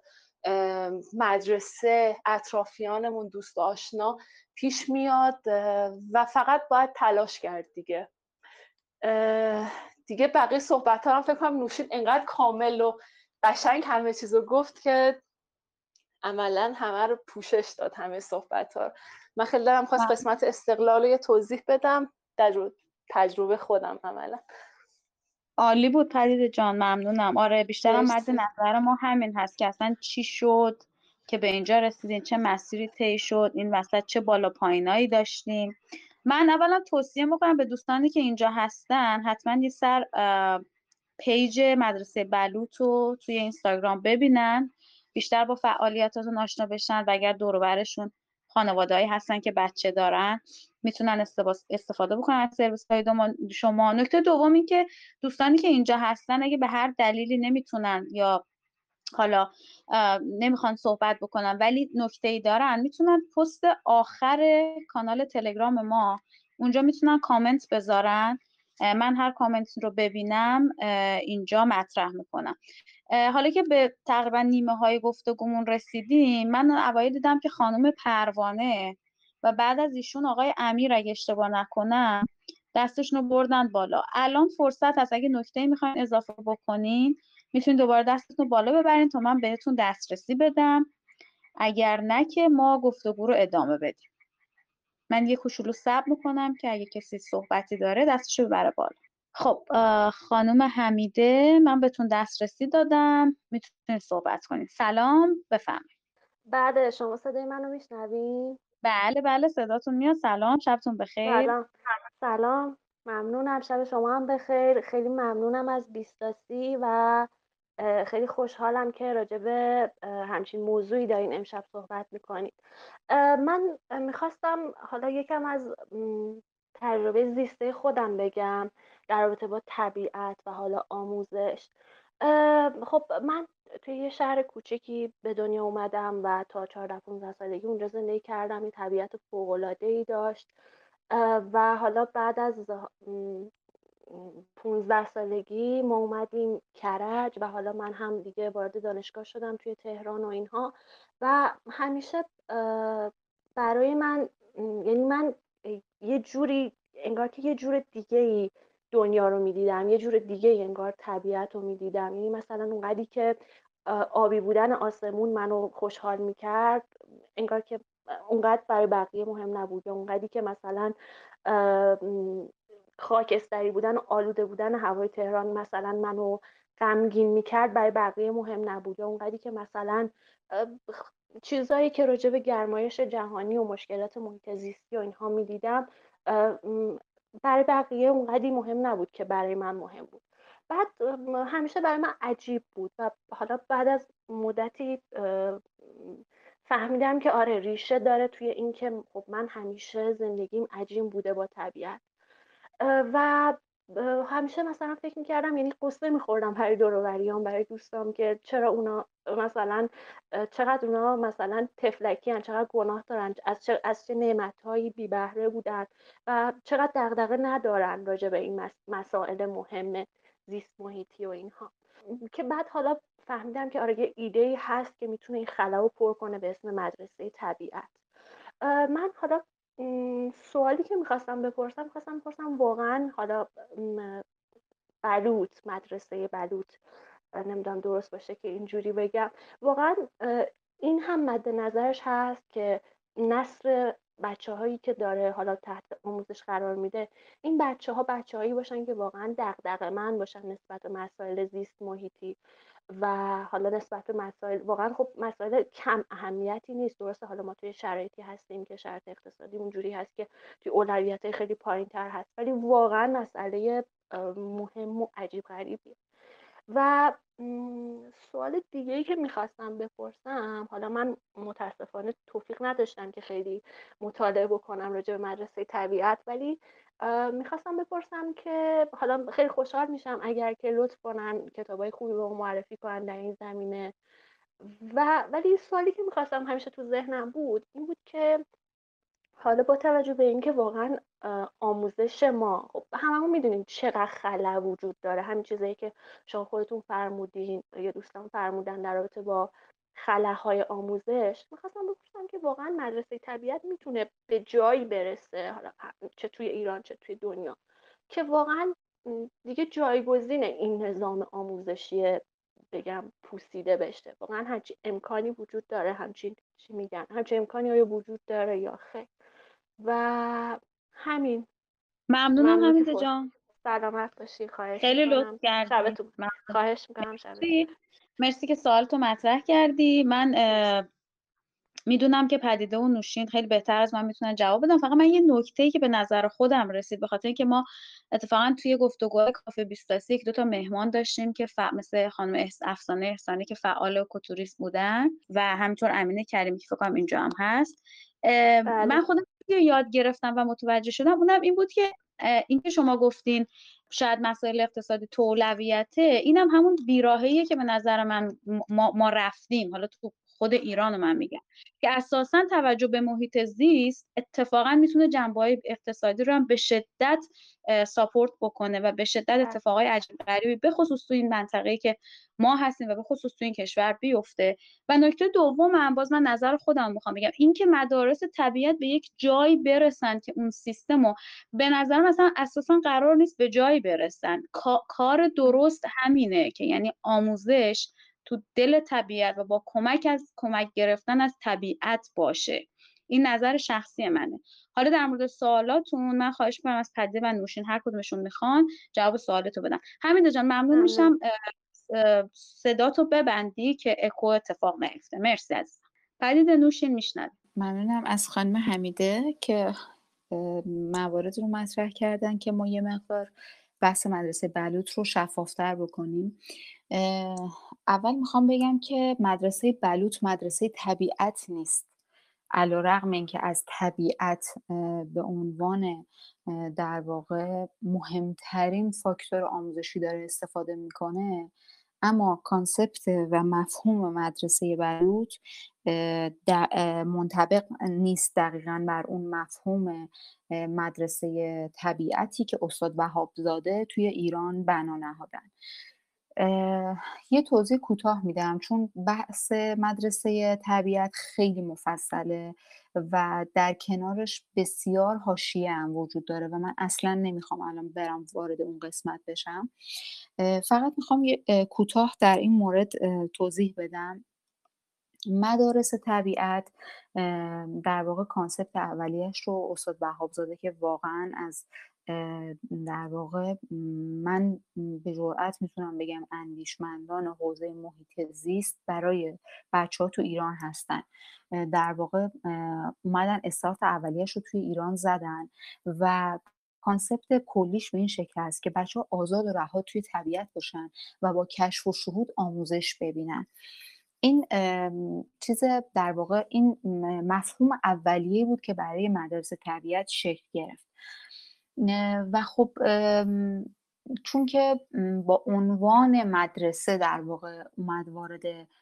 مدرسه اطرافیانمون دوست آشنا پیش میاد و فقط باید تلاش کرد دیگه. دیگه بقیه صحبت ها هم فکر کنم نوشین انقدر کامل و قشنگ همه چیز رو گفت که عملا همه رو پوشش داد همه صحبت ها من خیلی دارم خواست بله. قسمت استقلال رو یه توضیح بدم در تجربه خودم عملا. عالی بود پدید جان ممنونم. آره بیشترم مد نظر ما همین هست که اصلا چی شد. که به اینجا رسیدین چه مسیری طی شد این وسط چه بالا پایینایی داشتیم. من اولا توصیه می‌کنم به دوستانی که اینجا هستن حتما یه سر پیج مدرسه بلوط رو توی اینستاگرام ببینن. بیشتر با فعالیتاتون آشنا بشن و اگر دور برشون خانوادهایی هستن که بچه دارن می‌تونن استفاده بکنن از سرویس های شما. نکته دوم این که دوستانی که اینجا هستن اگه به هر دلیلی نمی‌تونن یا حالا نمی‌خوان صحبت بکنن ولی نکته ای دارن. می‌تونن پست آخر کانال تلگرام ما اونجا می‌تونن کامنت بذارن. من هر کامنت رو ببینم اینجا مطرح می‌کنم. حالا که به تقریبا نیمه های گفتگومون رسیدیم من اوایل دیدم که خانم پروانه و بعد از ایشون آقای امیر اگه اشتباه نکنم دستشون رو بردن بالا. الان فرصت هست اگه نکته می‌خواین اضافه بکنین می‌تونین دوباره دستتون رو بالا ببرین تا من بهتون دسترسی بدم. اگر نه که ما گفتگو رو ادامه بدیم. من یه کوچولو سب می‌کنم که اگه کسی صحبتی داره دستشو ببره بالا. خب خانم حمیده من بهتون دسترسی دادم. می‌تونید صحبت کنید سلام بفهمید بعد شما صدای منو میشنوین؟ بله بله صداتون میاد. سلام شبتون بخیر. سلام. سلام. ممنونم شب شما هم بخیر. خیلی ممنونم از بیستاسی و خیلی خوشحالم که راجع به همچین موضوعی دارین امشب صحبت می‌کنید. من می‌خواستم حالا یکم از تجربه زیسته خودم بگم در رابطه با طبیعت و حالا آموزش. خب من توی یه شهر کوچکی به دنیا اومدم و تا 14 15 سالگی اونجا زندگی کردم. این طبیعت فوق العاده ای داشت و حالا بعد از 15 سالگی ما اومدیم کرج و حالا من هم دیگه وارد دانشگاه شدم توی تهران و اینها و همیشه برای من یعنی من یه جوری انگار که یه جور دیگه ای دنیا رو می‌دیدم یه جور دیگه ای انگار طبیعت رو می‌دیدم. یعنی مثلا اونقدی که آبی بودن آسمون منو خوشحال می‌کرد انگار که اونقدر برای بقیه مهم نبود یا اونقدری که مثلا خاکستری بودن و آلوده بودن هوای تهران. مثلا منو غمگین می‌کرد برای بقیه مهم نبود. یا اونقدری که مثلا چیزایی که راجع گرمایش جهانی و مشکلات محیط زیستی و اینها می‌دیدم برای بقیه اونقدی مهم نبود که برای من مهم بود. بعد همیشه برای من عجیب بود و حالا بعد از مدتی فهمیدم که آره ریشه داره توی اینکه خب من همیشه زندگیم عجیم بوده با طبیعت. و همیشه مثلا فکر می‌کردم یعنی قصه میخوردم برای دوروبریام برای دوستام که چرا اونا مثلا چقدر اونا مثلا تفلکی هن چقدر گناه دارن از چه, از چه نعمت هایی بی بهره بودن و چقدر دغدغه ندارن راجع به این مسائل مهم زیست محیطی و اینها. که بعد حالا فهمیدم که آره یه ایده هست که می‌تونه این خلا رو پر کنه به اسم مدرسه طبیعت. من حالا سوالی که می‌خواستم بپرسم می‌خواستم بپرسم واقعا حالا بلوط مدرسه بلوط نمی‌دونم درست باشه که اینجوری بگم. واقعا این هم مد نظرش هست که نصر بچه هایی که داره حالا تحت آموزش قرار میده این بچه ها بچه هایی باشن که واقعا دغدغه من باشن نسبت به مسائل زیست محیطی. و حالا نسبت به مسائل واقعا خب مسائل کم اهمیتی نیست. درسته حالا ما توی شرایطی هستیم که شرایط اقتصادی اونجوری هست که توی اولویت خیلی پایین تر هست. ولی واقعا مسئله مهم و عجیب غریبیه. و سوال دیگه ای که می‌خواستم بپرسم حالا من متاسفانه توفیق نداشتم که خیلی مطالعه بکنم راجع به مدرسه طبیعت ولی می‌خواستم بپرسم که حالا خیلی خوشحال میشم اگر که لطف کنن کتابای خوبی به معرفی کنن در این زمینه. و ولی سوالی که می‌خواستم همیشه تو ذهنم بود این بود که حالا با توجه به اینکه واقعا آموزش ما خب هممون می‌دونیم چقدر خلا وجود داره. همین چیزایی که شما خودتون فرمودین یا دوستان فرمودن در رابطه با خلاهای آموزش می‌خواستم بپرسم که واقعا مدرسه طبیعت می‌تونه به جایی برسه حالا چه توی ایران چه توی دنیا که واقعا دیگه جایگزین این نظام آموزشی بگم پوسیده بشه. واقعا همچین امکانی وجود داره همچین چی میگن همچین امکانی آیا وجود داره یا خیر. و همین. ممنونم حمیده جان. سلامت باشی خواهش خیلی لطف کردی. خواهش می‌کنم. شب مرسی که سوال تو مطرح کردی. من می‌دونم که پدیده و نوشین خیلی بهتر از من می‌تونن جواب بدم فقط من یه نکته ای که به نظر خودم رسید به خاطر اینکه ما اتفاقا توی گفتگوهای کافه 21 یک دو تا مهمان داشتیم که ف... مثل خانم افسانه احسانی که فعال کوتوریست بودن و همینطور امینه کریمی که فکر کنم اینجا هم هست. بله. من خودم یاد گرفتم و متوجه شدم. اونم این بود که اینکه شما گفتین شاید مسائل اقتصادی تولویته اینم همون بیراهیه که به نظر من ما, ما رفتیم. حالا تو خود ایران رو من میگم. که اساسا توجه به محیط زیست اتفاقا می‌تونه جنبه های اقتصادی رو هم به شدت ساپورت بکنه و به شدت بله. اتفاقای عجیب غریبی به خصوص تو این منطقه که ما هستیم و به خصوص تو این کشور بیفته. و نکته دوم من باز من نظر خودم می‌خوام بگم اینکه مدارس طبیعت به یک جایی برسن که اون سیستم رو به نظر مثلا اساسا قرار نیست به جایی برسن. کار درست همینه که یعنی آموزش تو دل طبیعت و با کمک از کمک گرفتن از طبیعت باشه. این نظر شخصی منه. حالا در مورد سوالاتون من خواهش می‌کنم از پدیده و نوشین هر کدومشون می‌خوان جواب سوالتو بدن. همین جان ممنون میشم صداتو ببندی که اکو اتفاق نیفته. مرسی از پدیده نوشین میشنوی ممنونم از خانم حمیده که موارد رو مطرح کردن که ما یه مقدار بحث مدرسه بلوط رو شفافتر بکنیم. اول می‌خوام بگم که مدرسه بلوط مدرسه طبیعت نیست. علا رقم اینکه از طبیعت به عنوان در واقع مهمترین فاکتور آموزشی داره استفاده می‌کنه اما کانسپت و مفهوم مدرسه بلوط منطبق نیست دقیقا بر اون مفهوم مدرسه طبیعتی که استاد وهاب زاده توی ایران بنا نهادن. یه توضیح کوتاه میدم. چون بحث مدرسه طبیعت خیلی مفصله و در کنارش بسیار حاشیه هم وجود داره و من اصلا نمی‌خوام الان برم وارد اون قسمت بشم. فقط می‌خوام یه کوتاه در این مورد توضیح بدم. مدارس طبیعت در واقع کانسپت اولیش رو استاد بهاب زاده که واقعا از در واقع من به جرأت می‌تونم بگم اندیشمندان حوزه محیط زیست برای بچه ها تو ایران هستن. در واقع اومدن استارت اولیش رو توی ایران زدن و کانسپت کلیش به این شکل است که بچه ها آزاد و رها توی طبیعت باشن و با کشف و شهود آموزش ببینن. این چیز در واقع این مفهوم اولیه بود که برای مدارس طبیعت شکل گرفت. و خب چون که با عنوان مدرسه در واقع اومد وارد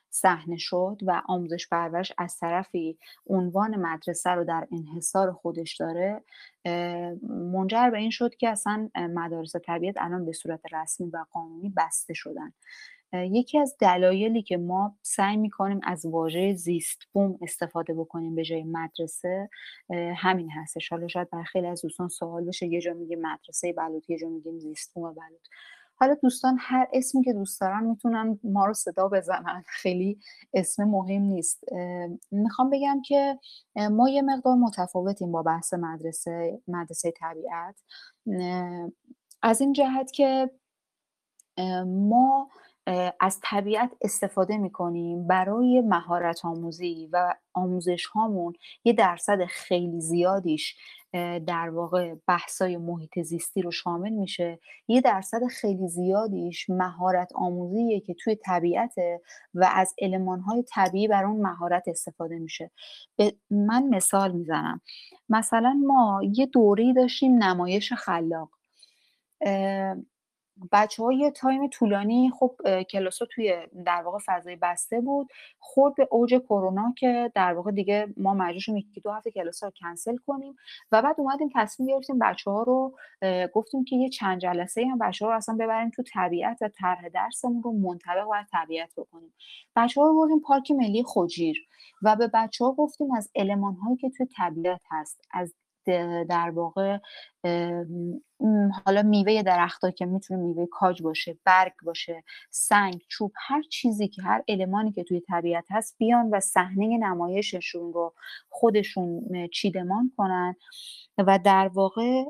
صحنه شد و آموزش پرورش از طرفی عنوان مدرسه رو در انحصار خودش داره منجر به این شد که اصلا مدارس طبیعت الان به صورت رسمی و قانونی بسته شدن. یکی از دلایلی که ما سعی می‌کنیم از واژه زیست بوم استفاده بکنیم به جای مدرسه همین هستش. حالا شاید بر خیلی از دوستان سوال بشه یه جا میگیم مدرسه بلوط یه جا میگیم زیست بوم بلوط. حالا دوستان هر اسمی که دوست دارن می‌تونن ما رو صدا بزنن. <laughs> خیلی اسم مهم نیست. می‌خوام بگم که ما یه مقدار متفاوتیم با بحث مدرسه مدرسه طبیعت. از این جهت که ما از طبیعت استفاده می‌کنیم برای مهارت آموزی و آموزش هامون یه درصد خیلی زیادیش در واقع بحثای محیط زیستی رو شامل میشه. یه درصد خیلی زیادیش مهارت آموزیه که توی طبیعته و از های طبیعی بر اون مهارت استفاده میشه. من مثال می‌زنم. مثلا ما یه دوره داشتیم نمایش خلاق. بچه های تایم طولانی خب کلاس توی در واقع فضای بسته بود. خود به اوج کرونا که در واقع دیگه ما مجبور شدیم دو هفته کلاس ها کنسل کنیم و بعد اومدیم تصمیم گرفتیم بچه ها رو گفتیم که یه چند جلسه هم بچه ها رو اصلا ببریم تو طبیعت و طرح درسمون رو منطبق بر طبیعت بکنیم. بچه ها رو بردیم پارک ملی خوجیر و به بچه ها گفتیم از علمان هایی که توی طبیعت هست از در واقع حالا میوه درخت که می‌تونه میوه کاج باشه برگ باشه سنگ چوب هر چیزی که هر المانی که توی طبیعت هست بیان و صحنه نمایششون رو خودشون چیدمان کنن و در واقع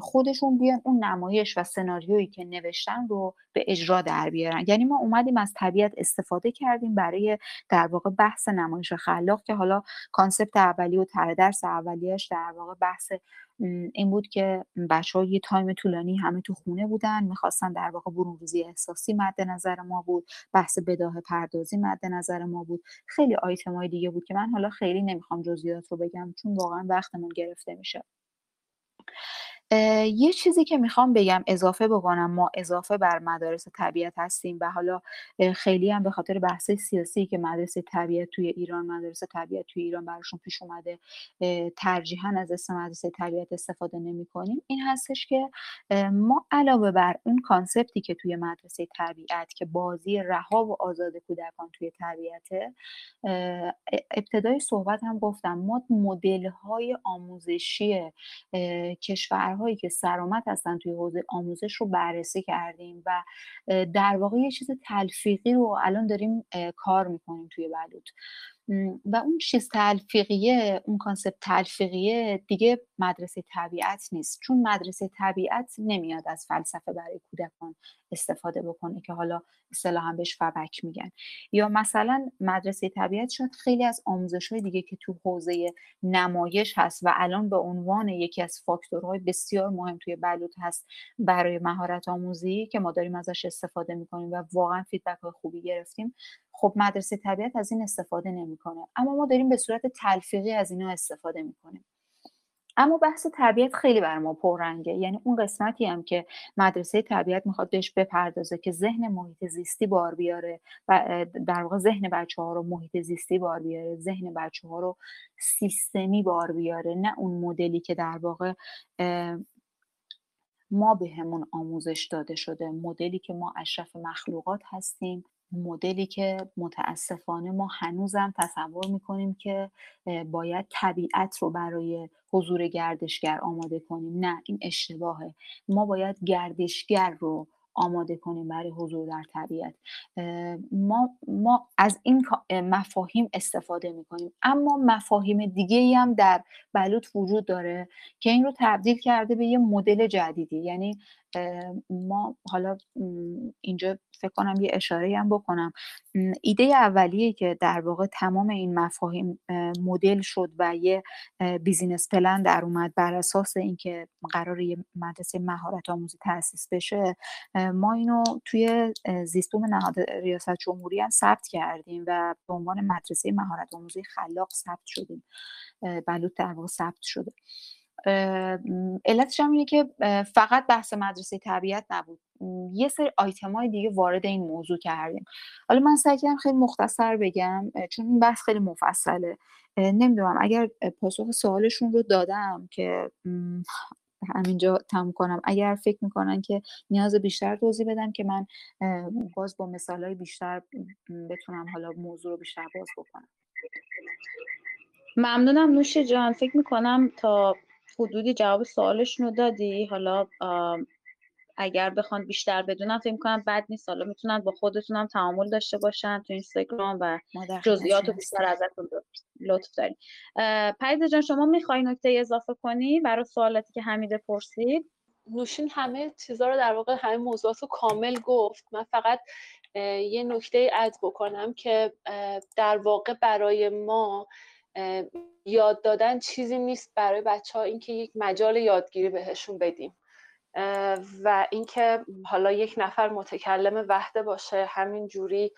خودشون بیان اون نمایش و سناریویی که نوشتن رو به اجرا در بیارن. یعنی ما اومدیم از طبیعت استفاده کردیم برای در واقع بحث نمایش خلاق که حالا concept اولیه و طرح درس اولیش در واقع بحث این بود که بچه ها یه time طولانی همه تو خونه بودن می‌خواستن در واقع برونریزی احساسی مد نظر ما بود بحث بداهه پردازی مد نظر ما بود. خیلی آیتم های دیگه بود که من حالا خیلی نمی‌خوام جزئیات رو بگم چون واقعا وقتمون گرفته میشه. یه چیزی که می‌خوام بگم اضافه بکنم ما اضافه بر مدارس طبیعت هستیم و حالا خیلی هم به خاطر بحث سیاسی که مدرسه طبیعت توی ایران مدرسه طبیعت توی ایران براشون پیش اومده ترجیحا از اسم مدرسه طبیعت استفاده نمی کنیم این هستش که ما علاوه بر اون کانسپتی که توی مدرسه طبیعت که بازی رها و آزاد کودکان توی طبیعته ابتدای صحبت هم گفتم ما مدل های آموزشی کشور هایی که سرامت هستن توی حوزه آموزش رو بررسی کردیم و در واقع یه چیز تلفیقی رو الان داریم کار می‌کنیم توی بلوط. و اون چیز تلفیقیه اون کانسپت تلفیقیه دیگه مدرسه طبیعت نیست. چون مدرسه طبیعت نمیاد از فلسفه برای کودکان استفاده بکنه که حالا هم بهش فبک میگن. یا مثلا مدرسه طبیعت شد خیلی از آموزش های دیگه که تو حوزه نمایش هست و الان به عنوان یکی از فاکتورهای بسیار مهم توی بلوط هست برای مهارت آموزی که ما داریم ازش استفاده می‌کنیم و واقعا فیدبک خوبی گرفتیم خب مدرسه طبیعت از این استفاده نمی‌کنه. اما ما داریم به صورت تلفیقی از اینا استفاده می‌کنیم. اما بحث طبیعت خیلی بر ما پررنگه. یعنی اون قسمتی هم که مدرسه طبیعت می‌خواد بهش بپردازه که ذهن محیط زیستی بار بیاره و در واقع ذهن بچه ها رو محیط زیستی بار بیاره ذهن بچه ها رو سیستمی بار بیاره نه اون مدلی که در واقع ما به همون آموزش داده شده. مدلی که ما اشرف مخلوقات هستیم. مدلی که متاسفانه ما هنوزم تصور می‌کنیم که باید طبیعت رو برای حضور گردشگر آماده کنیم. نه این اشتباهه. ما باید گردشگر رو آماده کنیم برای حضور در طبیعت. ما, ما از این مفاهیم استفاده می‌کنیم. اما مفاهیم دیگه هم در بلوط وجود داره که این رو تبدیل کرده به یه مدل جدیدی. یعنی ما حالا اینجا فکر کنم یه اشاره هم بکنم. ایده اولیه که در واقع تمام این مفاهیم مدل شد و یه بیزینس پلن در اومد بر اساس اینکه قرار یه مدرسه مهارت آموزی تاسیس بشه ما اینو توی زیستوم نهاد ریاست جمهوری هم ثبت کردیم و به عنوان مدرسه مهارت آموزی خلاق ثبت شدیم. بلوط در واقع ثبت شده. علتش هم اینه که فقط بحث مدرسه طبیعت نبود. یه سری آیتم های دیگه وارد این موضوع کردیم. حالا من سعی کردم خیلی مختصر بگم چون این بحث خیلی مفصله. نمی‌دونم اگر پاسخ سوالشون رو دادم که همینجا تم کنم. اگر فکر می‌کنن که نیاز بیشتر توضیح بدم که من باز با مثال های بیشتر بتونم حالا موضوع رو بیشتر باز بکنم. ممنونم نوش جان. فکر می‌کنم تا حدودی جواب سوالشون رو دادی. حالا اگر بخوان بیشتر بدونن فکر کنم بد نیست. حالا می‌تونن با خودتونم تعامل داشته باشن تو اینستاگرام و جزئیات رو بیشتر ازتون لطف داریم. پریزا جان شما می‌خوای نکته اضافه کنی برای سوالاتی که حمیده پرسید؟ نوشین همه چیزها رو در واقع همه موضوعات رو کامل گفت. من فقط یه نکته اد بکنم که در واقع برای ما یاد دادن چیزی نیست برای بچه ها اینکه یک مجال یادگیری بهشون بدیم. و اینکه حالا یک نفر متکلم وحده باشه همین جوری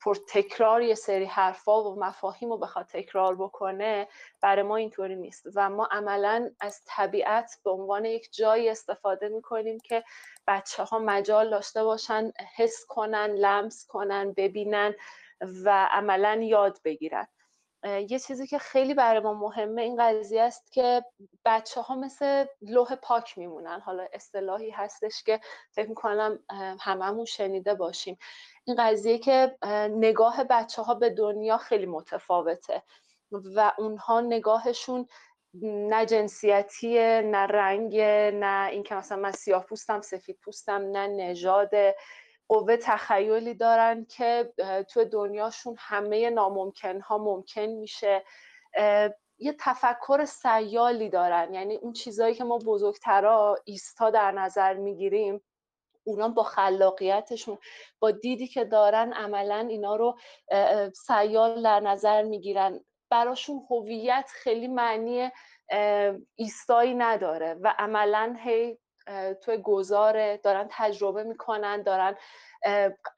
پر تکرار یه سری حرفا و مفاهیم رو بخواد تکرار بکنه برای ما اینطوری نیست. و ما عملا از طبیعت به عنوان یک جایی استفاده می‌کنیم که بچه ها مجال داشته باشن حس کنن لمس کنن ببینن و عملا یاد بگیرن. یه چیزی که خیلی برای ما مهمه این قضیه است که بچه ها مثل لوح پاک میمونن. حالا اصطلاحی هستش که فکر می‌کنم هممون شنیده باشیم. این قضیه که نگاه بچه ها به دنیا خیلی متفاوته و اونها نگاهشون نه جنسیتیه نه رنگ نه اینکه مثلا من سیاه پوستم سفید پوستم نه نژاد. قوه تخیلی دارن که تو دنیاشون همه ناممکن ها ممکن میشه یه تفکر سیالی دارن. یعنی اون چیزهایی که ما بزرگترا ایستا در نظر می‌گیریم اونا با خلاقیتشون با دیدی که دارن عملا اینا رو سیال در نظر می‌گیرن. براشون هویت خیلی معنی ایستایی نداره و عملا هی توی گذاره دارن تجربه می‌کنن دارن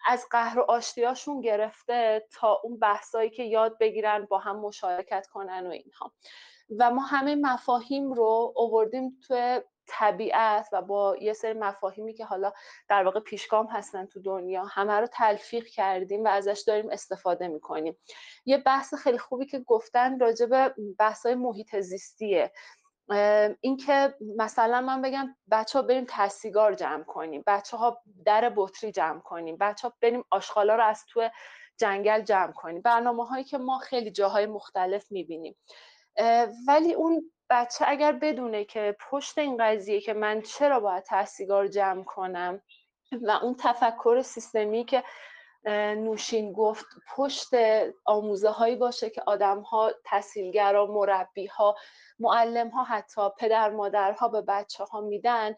از قهر و آشتیاشون گرفته تا اون بحثایی که یاد بگیرن با هم مشارکت کنن و اینها. و ما همه مفاهیم رو اووردیم توی طبیعت و با یه سری مفاهیمی که حالا در واقع پیشگام هستن تو دنیا همه رو تلفیق کردیم و ازش داریم استفاده می‌کنیم. یه بحث خیلی خوبی که گفتن راجع به بحث های محیط زیستیه. اینکه مثلا من بگم بچه ها بریم تسیگار جمع کنیم بچه ها در بطری جمع کنیم بچه ها بریم آشغالا رو از تو جنگل جمع کنیم. برنامه هایی که ما خیلی جاهای مختلف می‌بینیم. ولی اون بچه اگر بدونه که پشت این قضیه که من چرا باید تحصیلگار جمع کنم و اون تفکر سیستمی که نوشین گفت پشت آموزه هایی باشه که آدم ها تحصیلگرا مربی ها معلم ها حتی پدر مادرها به بچه ها میدن.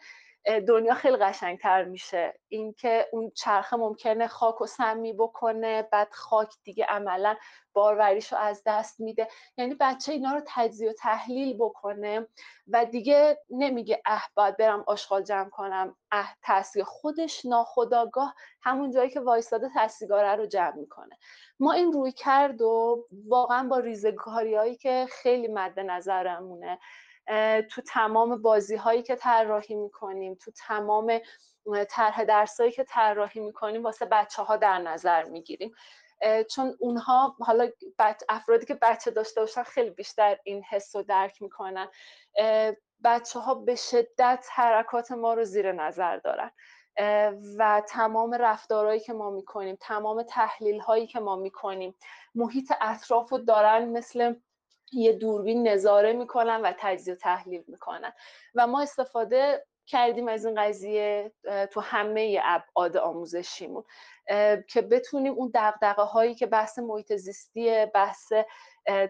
دنیا خیلی قشنگتر میشه. اینکه اون چرخه ممکنه خاک و سمی بکنه بعد خاک دیگه عملا باروریشو از دست میده. یعنی بچه اینا رو تجزیه و تحلیل بکنه و دیگه نمیگه اه باید برم آشغال جمع کنم. اه تحصیل خودش ناخداگاه همون جایی که وایستاده تحصیلگاره رو جمع می‌کنه. ما این روی کرد و واقعا با ریزگاری هایی که خیلی مد نظرمونه تو تمام بازی هایی که طراحی می‌کنیم تو تمام طرح درسایی که طراحی می‌کنیم واسه بچه ها در نظر می‌گیریم. چون اونها حالا افرادی که بچه داشته باشن خیلی بیشتر این حس رو درک می‌کنن. بچه ها به شدت حرکات ما رو زیر نظر دارن. و تمام رفتارهایی که ما می‌کنیم تمام تحلیل هایی که ما می‌کنیم محیط اطراف رو دارن مثل یه دوربین نظاره می‌کنن و تجزیه و تحلیل می‌کنن. و ما استفاده کردیم از این قضیه تو همه ابعاد آموزشیمون که بتونیم اون دقدقه هایی که بحث محیط زیستی بحث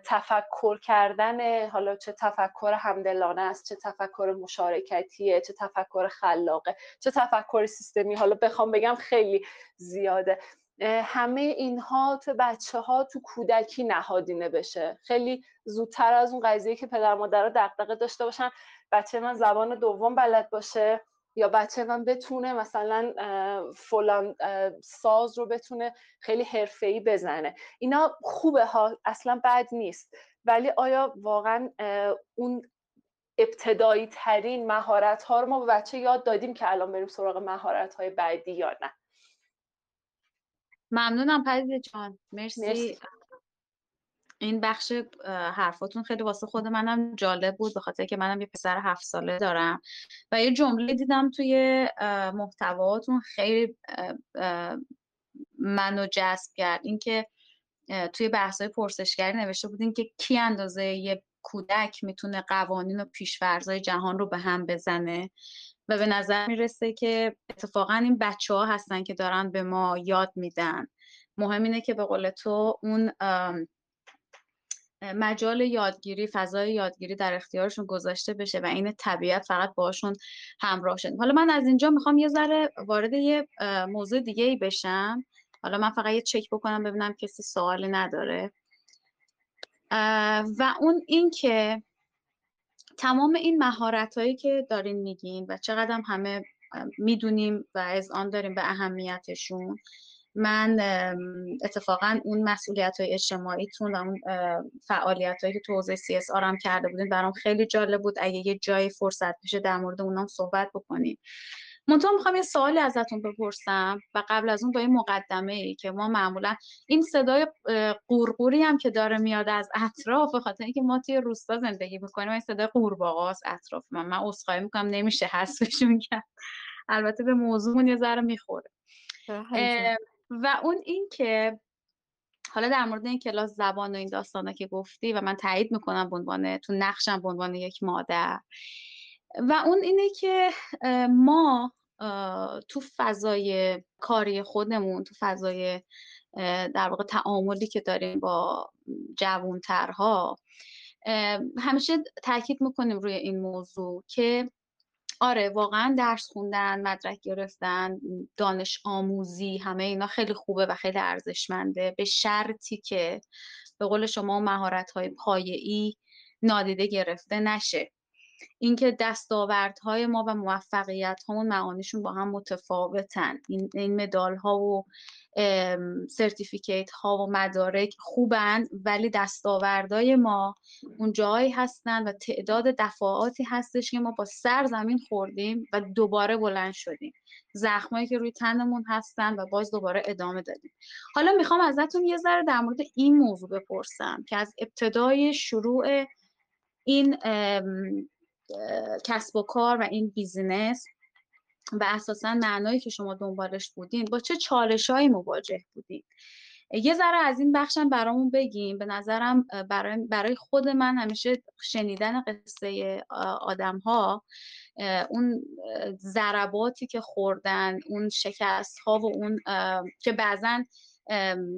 تفکر کردن حالا چه تفکر همدلانه است چه تفکر مشارکتیه چه تفکر خلاقه چه تفکر سیستمی. حالا بخوام بگم خیلی زیاده. همه اینها تو بچه ها تو کودکی نهادینه بشه خیلی زودتر از اون قضیه که پدر مادر دقدقه داشته باشن بچه من زبان دوم بلد باشه یا بچه من بتونه مثلا فلان ساز رو بتونه خیلی حرفه‌ای بزنه. اینا خوبه ها اصلا بد نیست. ولی آیا واقعا اون ابتدایی ترین مهارت ها رو ما به بچه یاد دادیم که الان بریم سراغ مهارت های بعدی یا نه؟ ممنونم پدیده جان مرسی. مرسی. این بخش حرفاتون خیلی واسه خود منم جالب بود به خاطر که منم یه پسر هفت ساله دارم و یه جمله دیدم توی محتواتون خیلی منو جذب کرد اینکه توی بحث‌های پرسشگری نوشته بودین که کی اندازه یه کودک می‌تونه قوانین و پیشورزهای جهان رو به هم بزنه و به نظر می‌رسه که اتفاقا این بچه ها هستن که دارن به ما یاد میدن. مهم اینه که به قول تو اون مجال یادگیری فضای یادگیری در اختیارشون گذاشته بشه و این طبیعت فقط باشون همراه شد حالا من از اینجا می‌خوام یه ذره وارد یه موضوع دیگه ای بشم. حالا من فقط یه چک بکنم ببینم کسی سوالی نداره. و اون این که تمام این مهارت هایی که دارین میگین و چقدر همه می‌دونیم و از آن داریم به اهمیتشون من اتفاقا اون مسئولیت های اجتماعیتون و اون فعالیت هایی که تو حوزه CSR هم کرده بودین برام خیلی جالب بود. اگه یه جایی فرصت بشه در مورد اونام صحبت بکنیم منتها می‌خوام یه سوالی ازتون بپرسم و قبل از اون با یه مقدمه ای که ما معمولا این صدای قورقوری هم که داره میاد از اطراف به خاطر اینکه ما توی روستا زندگی می‌کنیم این صدای قورباغاست اطراف من من عذرخواهی می‌کنم نمیشه حذفشون کرد. البته به موضوعمون یه ذره می‌خوره. و اون این که حالا در مورد این کلاس زبان و این داستانا که گفتی و من تایید می‌کنم به عنوان تو نقشم به عنوان یک مادر. و اون اینه که ما تو فضای کاری خودمون تو فضای در واقع تعاملی که داریم با جوانترها همیشه تاکید می‌کنیم روی این موضوع که آره واقعا درس خوندن مدرک گرفتن دانش آموزی همه اینا خیلی خوبه و خیلی ارزشمنده. به شرطی که به قول شما مهارت های پایه‌ای نادیده گرفته نشه. اینکه دستاوردهای ما و موفقیت همون معانیشون با هم متفاوتن. این, این مدال ها و سرتیفیکیت ها و مدارک خوبند ولی دستاوردهای ما اون جایی هستن و تعداد دفعاتی هستش که ما با سر زمین خوردیم و دوباره بلند شدیم. زخمایی که روی تنمون هستن و باز دوباره ادامه دادیم. حالا می‌خوام ازتون یه ذره در مورد این موضوع بپرسم که از ابتدای شروع این کسب و کار و این بیزینس و اساسا معنایی که شما دنبالش بودین با چه چالشهایی مواجه بودین؟ یه ذره از این بخشم برامون بگیم به نظرم برای, برای خود من همیشه شنیدن قصه آدم ها اون ضرباتی که خوردن اون شکست ها و اون که بعضا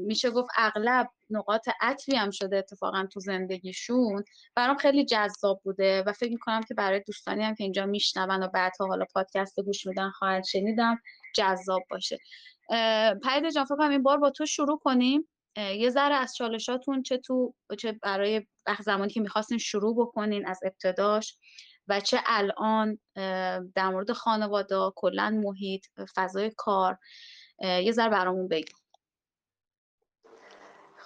میشه گفت اغلب نقاط عطفی هم شده اتفاقا تو زندگیشون. برام خیلی جذاب بوده و فکر می‌کنم که برای دوستانی هم که اینجا میشنون و بعدها حالا پادکست گوش میدن خواهد شنیدم جذاب باشه. پرید جان فکر این بار با تو شروع کنیم. یه ذره از چالشاتون چه تو چه برای زمانی که می‌خواستین شروع بکنین از ابتداش و چه الان در مورد خانواده کلا محیط فضای کار یه ذره برامون بگیم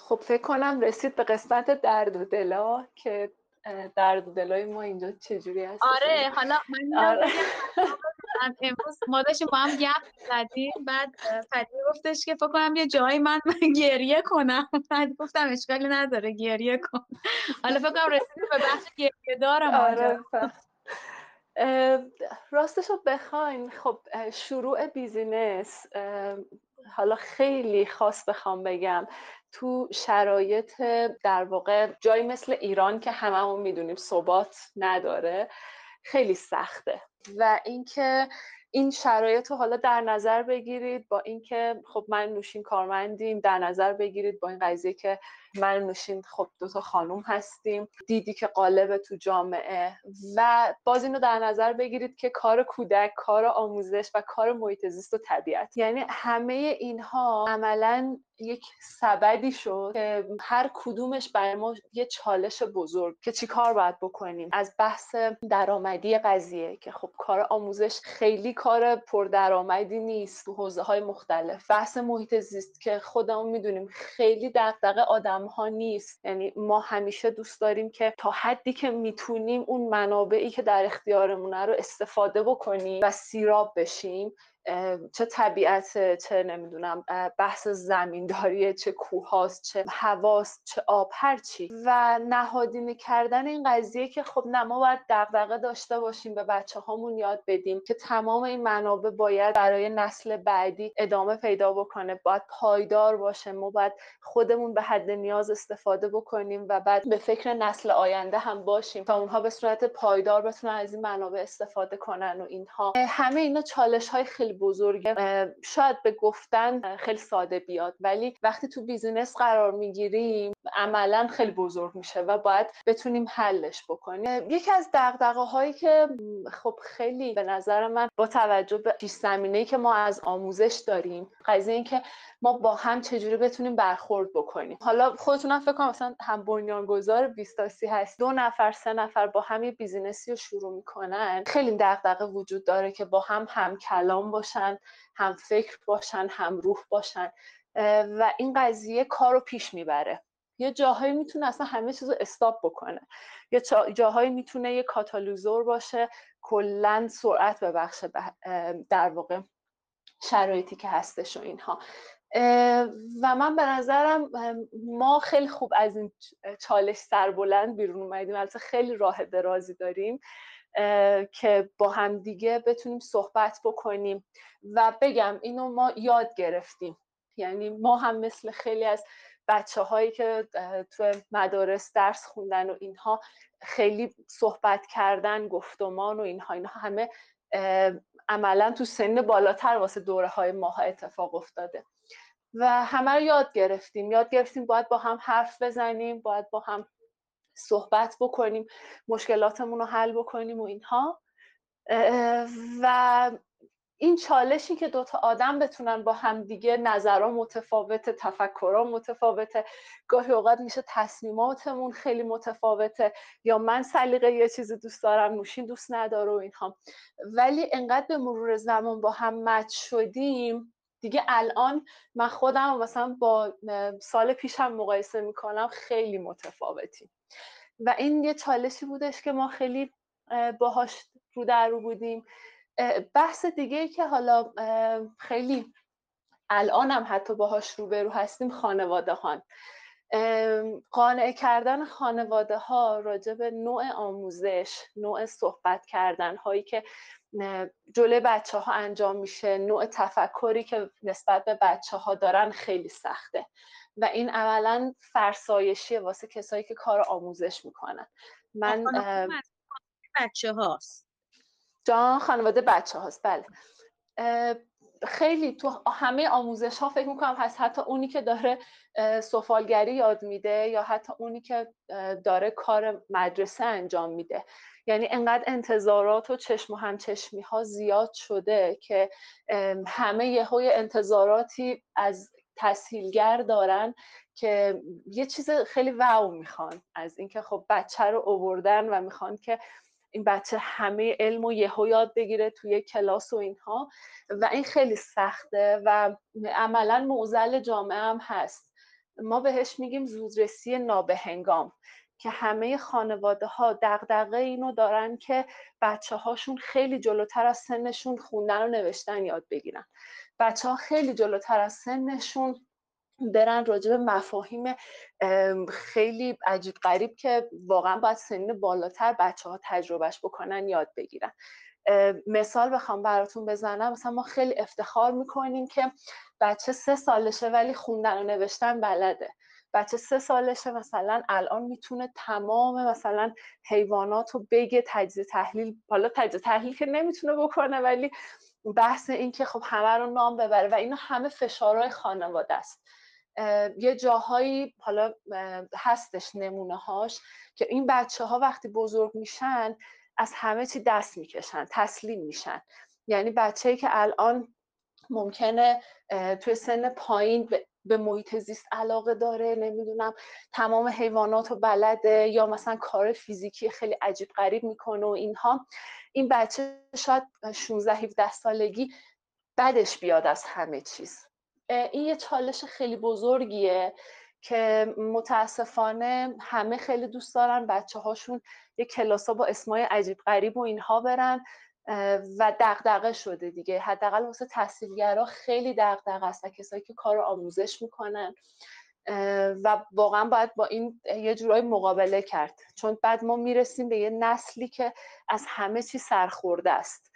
خب فکر کنم رسید به قسمت درد و دلا که درد و دلای ما اینجا چجوری هست؟ آره حالا من آره. <laughs> امروز ما داشتیم با هم گپ زدیم بعد فدی گفتش که فکر کنم یه جایی من, من گریه کنم. بعد گفتم اشکالی نداره گریه کن. حالا فکر کنم رسیدیم به بخش گریه دارم آره راستش رو بخواین. خب شروع بیزینس حالا خیلی خاص بخوام بگم تو شرایط در واقع جایی مثل ایران که هممون می‌دونیم ثبات نداره خیلی سخته. و اینکه این شرایط رو حالا در نظر بگیرید با اینکه خب من نوشین کارمندیم در نظر بگیرید با این قضیه که من نوشین خب دوتا خانوم هستیم دیدی که قالب تو جامعه و باز اینو در نظر بگیرید که کار کودک کار آموزش و کار محیط زیست و طبیعت. یعنی همه اینها عملا یک سبدی شد که هر کدومش برای ما یه چالش بزرگ که چی کار باید بکنیم. از بحث درآمدی قضیه که خب کار آموزش خیلی کار پردرآمدی نیست تو حوزه های مختلف. بحث محیط زیست که خودمون می‌دونیم خیلی دغدغه آدم ها نیست. یعنی ما همیشه دوست داریم که تا حدی که می‌تونیم اون منابعی که در اختیارمونه رو استفاده بکنیم و سیراب بشیم. چه طبیعت چه نمی‌دونم بحث زمینداری چه کوهاست چه هواست چه آب هرچی و نهادینه کردن این قضیه که خب نه ما باید دغدغه داشته باشیم به بچه هامون یاد بدیم که تمام این منابع باید برای نسل بعدی ادامه پیدا بکنه. باید پایدار باشه. ما باید خودمون به حد نیاز استفاده بکنیم و بعد به فکر نسل آینده هم باشیم تا اونها به صورت پایدار بتونن از این منابع استفاده کنن و اینها. همه اینا چالش های خیلی بزرگه شاید به گفتن خیلی ساده بیاد ولی وقتی تو بیزینس قرار می‌گیریم عملا خیلی بزرگ میشه و باید بتونیم حلش بکنیم. یکی از دقدقه هایی که خب خیلی به نظر من با توجه به پیش زمینه که ما از آموزش داریم قضیه این که ما با هم چجوری بتونیم برخورد بکنیم. حالا خودتونم فکر کنم مثلا هم بنیانگذار بیستاسی هست دو نفر سه نفر با هم یه business ی رو شروع می‌کنن. خیلی دغدغه وجود داره که با هم هم کلام باشن هم فکر باشن هم روح باشن و این قضیه کار رو پیش می‌بره. یه جاهایی می‌تونه اصلا همه چیز رو stop بکنه. یه جاهایی می‌تونه یه کاتالیزور باشه کلا سرعت ببخشه در واقع شرایطی که هستش و اینها. و من به نظرم ما خیلی خوب از این چالش سربلند بیرون اومدیم. البته خیلی راه درازی داریم. که با هم دیگه بتونیم صحبت بکنیم. و بگم اینو ما یاد گرفتیم. یعنی ما هم مثل خیلی از بچه هایی که تو مدارس درس خوندن و اینها خیلی صحبت کردن گفتمان و اینها اینها همه عملا تو سن بالاتر واسه دوره های ماها اتفاق افتاده. و همه رو یاد گرفتیم. یاد گرفتیم باید با هم حرف بزنیم باید با هم صحبت بکنیم مشکلاتمون رو حل بکنیم و اینها. و این چالشی که دوتا آدم بتونن با همدیگه نظرها متفاوته تفکرها متفاوته گاهی اوقات میشه تصمیماتمون خیلی متفاوته یا من سلیقه یه چیزی دوست دارم نوشین دوست نداره و اینها. ولی انقدر به مرور زمان با هم مچ شدیم دیگه الان من خودم مثلا با سال پیشم مقایسه می‌کنم خیلی متفاوتیم. و این یه چالشی بودش که ما خیلی باهاش رو در رو بودیم. بحث دیگه که حالا خیلی الان هم حتی باهاش روبرو هستیم خانواده ها قانع کردن خانواده ها راجع به نوع آموزش نوع صحبت کردن هایی که جلوی بچه ها انجام میشه نوع تفکری که نسبت به بچه ها دارن خیلی سخته و این عملا فرسایشی واسه کسایی که کار آموزش می‌کنن. من بچه هاست جان خانواده بچه هاست بله خیلی تو همه آموزش ها فکر می‌کنم هست. حتی اونی که داره سفالگری یاد میده یا حتی اونی که داره کار مدرسه انجام میده. یعنی انقدر انتظارات و چشم و همچشمی ها زیاد شده که همه یه های انتظاراتی از تسهیلگر دارن که یه چیز خیلی واو می‌خوان. از اینکه خب بچه رو اووردن و می‌خوان که این بچه همه علم و یهو یاد بگیره توی کلاس و اینها. و این خیلی سخته و عملا معضل جامعه هم هست. ما بهش میگیم زودرسی نابهنگام. که همه خانواده ها دقدقه اینو دارن که بچه هاشون خیلی جلوتر از سنشون خوندن و نوشتن یاد بگیرن. بچه ها خیلی جلوتر از سنشون برن راجع به مفاهیم خیلی عجیب غریب که واقعا باید سنین بالاتر بچه ها تجربهش بکنن یاد بگیرن. مثال بخوام براتون بزنم. مثلا ما خیلی افتخار می‌کنیم که بچه سه سالشه ولی خوندن و نوشتن بلده. بچه سه سالشه مثلا الان می‌تونه تمام مثلا حیوانات رو بگه تجزیه تحلیل حالا تجزیه تحلیل که نمی‌تونه بکنه ولی بحث این که خب همه رو نام ببره و اینا همه فشارهای خانواده است. یه جاهایی حالا هستش نمونه هاش که این بچه ها وقتی بزرگ میشن از همه چی دست می‌کشن تسلیم میشن. یعنی بچه که الان ممکنه توی سن پایین به محیط زیست علاقه داره نمی‌دونم تمام حیوانات رو بلده یا مثلا کار فیزیکی خیلی عجیب غریب می‌کنه و اینها. این بچه شاید 16 17 سالگی بدش بیاد از همه چیز. این یه چالش خیلی بزرگیه که متاسفانه همه خیلی دوست دارن بچه هاشون یه کلاسا با اسمای عجیب غریب و اینها برن. و دغدغه شده دیگه. حداقل واسه تحصیلگرا خیلی دغدغه است و کسایی که کار آموزش می‌کنن و واقعا باید با این یه جورایی مقابله کرد. چون بعد ما می‌رسیم به یه نسلی که از همه چی سرخورده است.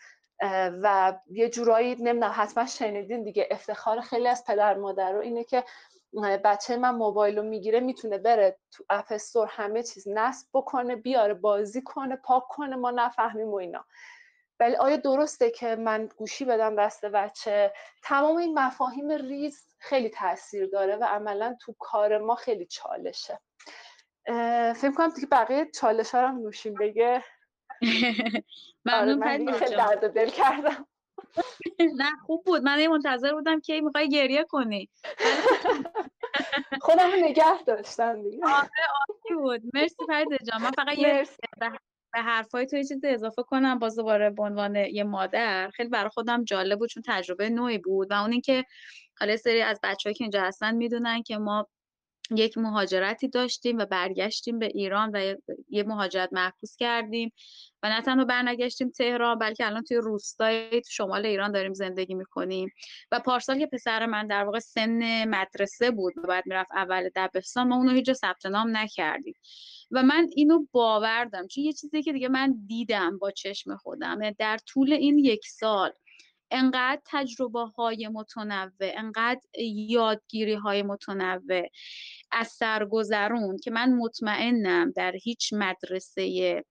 و یه جورایی نمی‌دونم حتما شنیدین دیگه افتخار خیلی از پدر مادر رو اینه که بچه من موبایل رو می‌گیره می‌تونه بره تو اپستور همه چیز نصب بکنه بیاره بازی کنه پاک کنه ما نفهمیم و اینا. ولی آیا درسته که من گوشی بدم دست بچه؟ تمام این مفاهیم ریز خیلی تاثیر داره و عملا تو کار ما خیلی چالشه. فکر کنم دیگه بقیه چالش ها هم نوشیم بگه. <laughs> ممنون آره من خیلی درد دل کردم. <laughs> نه خوب بود. من منتظر بودم که می‌خوای گریه کنی. <laughs> خودم نگه داشتم دیگه. آره عالی بود. مرسی فرید جان. من فقط یه به حرفای تو یه چیزی اضافه کنم باز دوباره به عنوان یه مادر خیلی برای خودم جالب بود چون تجربه نوعی بود و اون اینکه حالا سری از بچه‌هایی که اینجا هستن می‌دونن که ما یک مهاجرتی داشتیم و برگشتیم به ایران و یه مهاجرت محفوظ کردیم و نه تنها برنگشتیم تهران بلکه الان توی روستای تو شمال ایران داریم زندگی می‌کنیم. و پارسال که پسر من در واقع سن مدرسه بود و بعد می‌رفت اول دبستان ما اونو هیچ ثبت نام نکردیم. و من اینو باوردم. چون یه چیزی که دیگه من دیدم با چشم خودم یعنی در طول این یک سال انقدر تجربه های متنوع انقدر یادگیری های متنوع از سرگذرون که من مطمئنم در هیچ مدرسه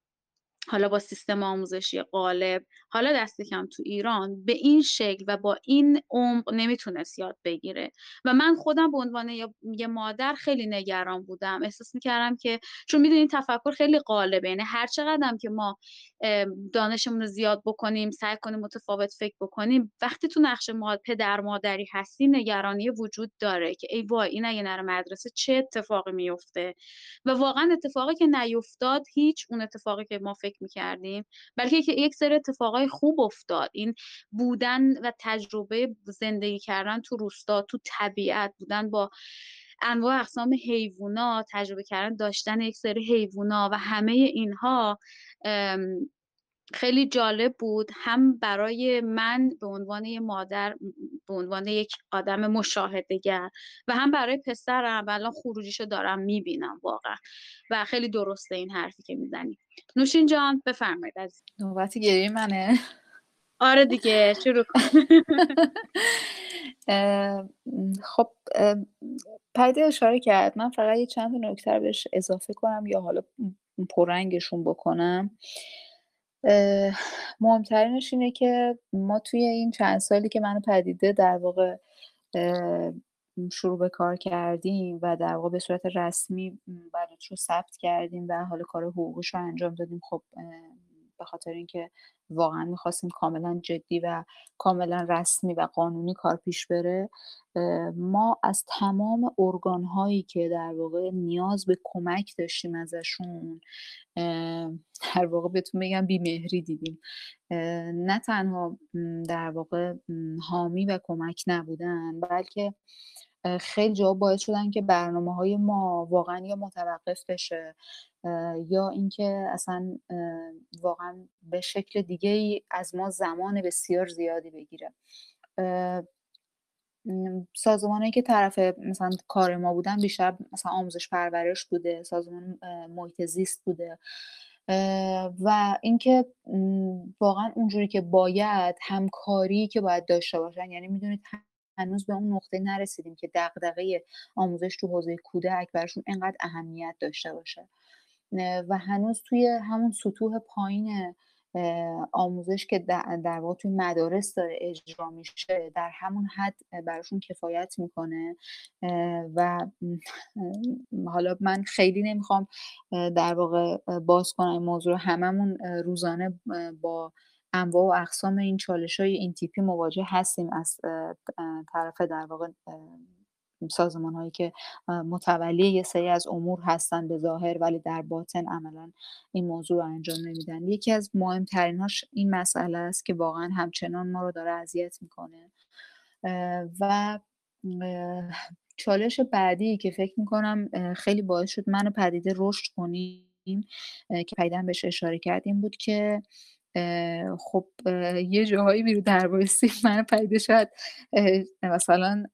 حالا با سیستم آموزشی غالب حالا دست کم تو ایران به این شکل و با این عمق نمی‌تونست یاد بگیره. و من خودم به عنوان یه مادر خیلی نگران بودم. احساس می‌کردم که چون می‌دونین تفکر خیلی غالبه یعنی هر چقدر که ما دانشمون رو زیاد بکنیم سعی کنیم متفاوت فکر بکنیم وقتی تو نقش پدر مادری هستی نگرانی وجود داره که ای وای این اگه نره مدرسه چه اتفاقی میفته و واقعا اتفاقی که نیفتاد هیچ اون اتفاقی که ما فکر می‌کردیم. بلکه یک سری اتفاقای خوب افتاد. این بودن و تجربه زندگی کردن تو روستا تو طبیعت بودن با انواع اقسام حیوونا تجربه کردن داشتن یک سری حیوونا و همه اینها خیلی جالب بود. هم برای من به عنوان یه مادر به عنوان یک آدم مشاهدگر و هم برای پسرم. و الان خروجیشو دارم می‌بینم واقعا. و خیلی درسته این حرفی که می‌زنی. نوشین جان بفرمایید از نوبت گریه منه. آره دیگه شروع کن. <laughs> خب پیده اشاره کرد. من فقط یه چند تا نکته بهش اضافه کنم یا حالا پررنگشون بکنم. مهمترینش اینه که ما توی این چند سالی که منو پدیده در واقع شروع به کار کردیم و در واقع به صورت رسمی بلوچ رو ثبت کردیم و حال کار حقوقش رو انجام دادیم خب به خاطر اینکه واقعا می‌خواستیم کاملا جدی و کاملا رسمی و قانونی کار پیش بره ما از تمام ارگان هایی که در واقع نیاز به کمک داشتیم ازشون در واقع بهتون بگم بیمهری دیدیم. نه تنها در واقع حامی و کمک نبودن بلکه خیلی جا باعث شدن که برنامه های ما واقعا یا متوقف بشه یا اینکه اصلا واقعا به شکل دیگه ای از ما زمان بسیار زیادی بگیره. سازمانی که طرف مثلا کار ما بودن بیشتر مثلا آموزش پرورش بوده سازمان محیط زیست بوده. و اینکه واقعا اونجوری که باید همکاری که باید داشته باشن یعنی می‌دونید هنوز به اون نقطه نرسیدیم که دغدغه آموزش تو حوزه کودک براشون انقدر اهمیت داشته باشه. و هنوز توی همون سطوح پایین آموزش که در واقع توی مدارس داره اجرا میشه در همون حد براشون کفایت می‌کنه. و حالا من خیلی نمی‌خوام در واقع باز کنم این موضوع هممون روزانه با انواع و اقسام این چالش های این تیپی مواجه هستیم از طرف در واقع سازمان هایی که متولی یه سری از امور هستن به ظاهر ولی در باطن عملا این موضوع رو انجام نمیدن. یکی از مهمتریناش این مسئله است که واقعا همچنان ما رو داره اذیت می‌کنه. و چالش بعدی که فکر می‌کنم خیلی باعث شد منو پدیده رشد کنیم که پیدا بهش اشاره کردیم بود که خب یه جاهایی بیرو در <laughs> من پیدا شد مثلا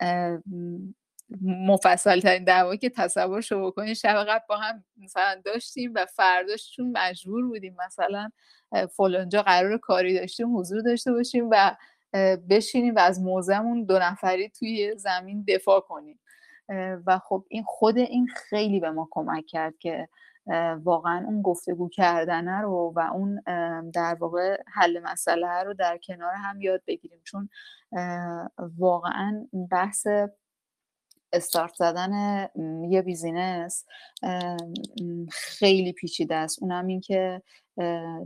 مفصل ترین دعوا که تصور شو بکنید شب قبل با هم مثلا داشتیم و فرداش چون مجبور بودیم مثلا فلانجا قرار کاری داشتیم حضور داشته باشیم و بشینیم و از موزمون دو نفری توی زمین دفاع کنیم. و خب این خود این خیلی به ما کمک کرد که واقعا اون گفتگو کردنه رو و اون در واقع حل مسئله رو در کنار هم یاد بگیریم. چون واقعا بحث استارت زدن یه بیزینس خیلی پیچیده است. اونم این که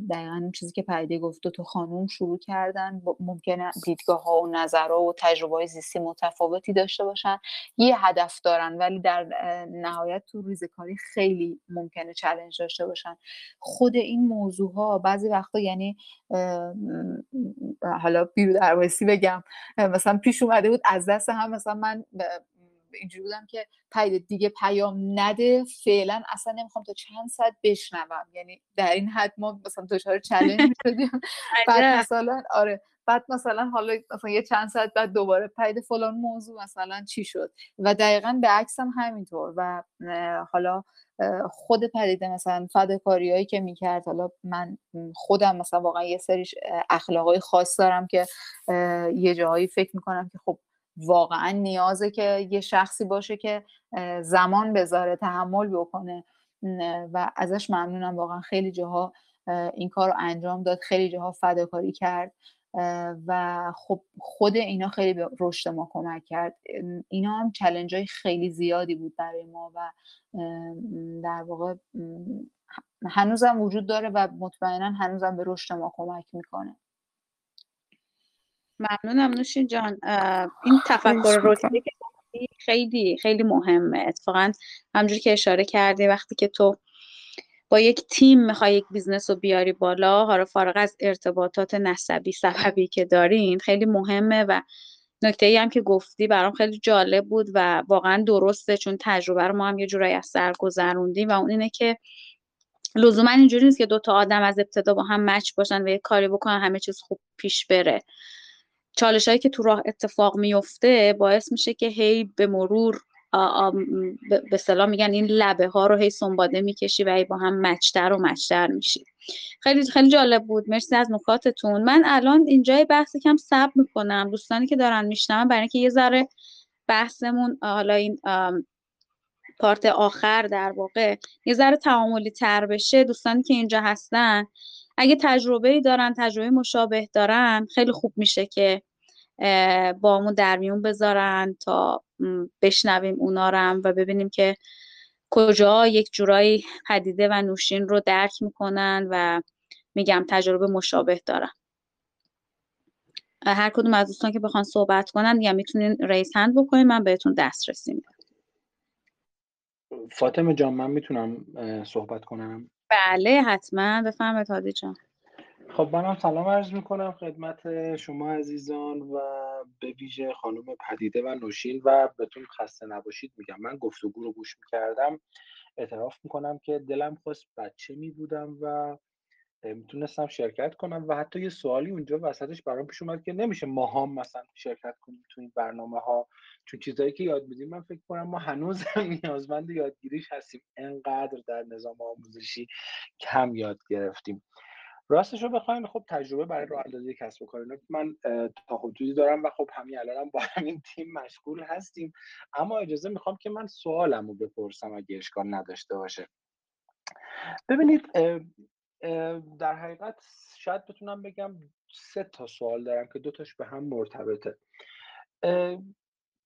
دقیقا این چیزی که پریده گفت دو تا خانوم شروع کردن ممکنه دیدگاه ها و نظرها و تجربه های زیستی متفاوتی داشته باشن. یه هدف دارن ولی در نهایت تو ریزکاری خیلی ممکنه چلنج داشته باشن. خود این موضوع ها بعضی وقتا یعنی حالا بیرو درواسی بگم مثلا پیش اومده بود از دست هم مثلا من اینجوری بودم که پید دیگه پیام نده فعلا اصلا نمی‌خوام تا چند ساعت بشنوم. یعنی در این حد ما مثلا دچار چالش می‌شدیم <laughs> بعد مثلا آره. بعد مثلا حالا مثلا یه چند ساعت بعد دوباره پیدا فلان موضوع مثلا چی شد؟ و دقیقا به عکس هم همینطور. و حالا خود پدیده مثلا فداکاری هایی که می‌کرد حالا من خودم مثلا واقعا یه سری اخلاقای خاص دارم که یه جاهایی فکر می‌کنم که خب واقعا نیازه که یه شخصی باشه که زمان بذاره تحمل بکنه. و ازش ممنونم. واقعا خیلی جاها این کار رو انجام داد خیلی جاها فداکاری کرد. و خب خود اینا خیلی به رشد ما کمک کرد. اینا هم challenge های خیلی زیادی بود برای ما و در واقع هنوزم وجود داره و مطمئنا هنوزم به رشد ما کمک می‌کنه. ممنونم نوشین جان. این تفکر رشدی که خیلی خیلی مهمه. اتفاقا همجوری که اشاره کردی وقتی که تو با یک تیم می‌خوای یک business رو بیاری بالا حالا فارغ از ارتباطات نسبی سببی که دارین خیلی مهمه و نکته ای هم که گفتی برام خیلی جالب بود و واقعا درسته چون تجربه رو ما هم یه جورایی از سر گذروندیم و اون اینه که لزوما اینجوری نیست که دو تا آدم از ابتدا با هم مچ باشن و یه کاری بکنن همه چیز خوب پیش بره. چالش هایی که تو راه اتفاق میفته باعث میشه که هی به مرور به صلاح میگن این لبه ها رو هی سنباده می‌کشی و هی با هم مچتر و مچتر میشی. خیلی خیلی جالب بود. مرسی از نکاتتون. من الان اینجای بحث کم سب می‌کنم. دوستانی که دارن میشنم برای اینکه یه ذره بحثمون حالا این پارت آخر در واقع یه ذره تعاملی تر بشه دوستانی که اینجا هستن اگه تجربه دارن تجربه مشابه دارن خیلی خوب میشه که با همون در میون بذارن تا بشنویم اونا رو و ببینیم که کجا یک جورایی پدیده و نوشین رو درک می‌کنن و میگم تجربه مشابه دارن. هر کدوم از دوستان که بخوان صحبت کنن یا می‌تونین ریس هند بکنین من بهتون دسترسی میدم. فاطمه جان من می‌تونم صحبت کنم؟ بله حتما. بفرمایید هادی جان. خب منم سلام عرض می‌کنم خدمت شما عزیزان و به ویژه خانم پدیده و نوشین و بهتون خسته نباشید میگم. من گفتگو رو گوش می‌کردم اعتراف می‌کنم که دلم خواست بچه میبودم و می‌تونستم شرکت کنم و حتی یه سوالی اونجا وسطش برام پیش اومد که نمیشه ما هم مثلا شرکت کنیم تو این برنامه ها چون چیزایی که یاد میدیم من فکر کنم ما هنوز <laughs> نیازمند یادگیریش هستیم. انقدر در نظام آموزشی کم یاد گرفتیم. راستش رو بخواین خب تجربه برای راه اندازی کسب و کار من تا حدودی دارم و خب همین الانم با همین تیم مشغول هستیم. اما اجازه می‌خوام که من سوالم رو بپرسم اگه اشکال نداشته باشه. ببینید در حقیقت شاید بتونم بگم سه تا سوال دارم که دوتاش به هم مرتبطه.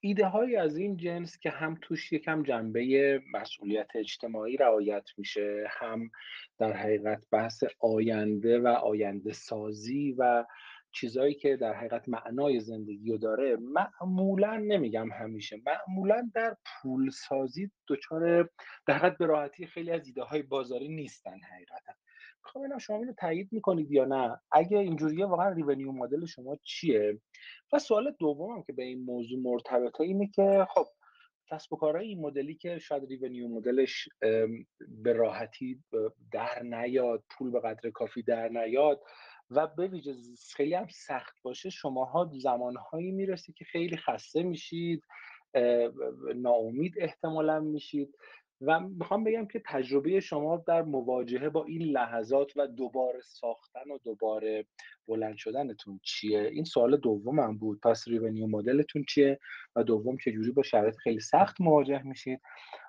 ایده های از این جنس که هم توش یکم جنبه مسئولیت اجتماعی رعایت میشه هم در حقیقت بحث آینده و آینده سازی و چیزهایی که در حقیقت معنای زندگی رو داره معمولا نمیگم همیشه معمولا در پول سازی دچار در حقیقت به راحتی خیلی از ایده های بازاری نیستن حقیقتا. می‌خوام ببینم شما اینو تایید می‌کنید یا نه؟ اگه اینجوریه واقعا revenue model شما چیه؟ و سوال دومم که به این موضوع مرتبطه اینه که خب کسب و کارهای این مدلی که شاید revenue model ش به راحتی در نیاد پول به قدر کافی در نیاد و به ویژه خیلی هم سخت باشه شماها زمانهایی می‌رسه که خیلی خسته میشید ناامید احتمالا میشید. و می‌خوام بگم که تجربه شما در مواجهه با این لحظات و دوباره ساختن و دوباره بلند شدنتون چیه؟ این سوال دومم بود. پس revenue model تون چیه و دوم چجوری با شرایط خیلی سخت مواجه میشید؟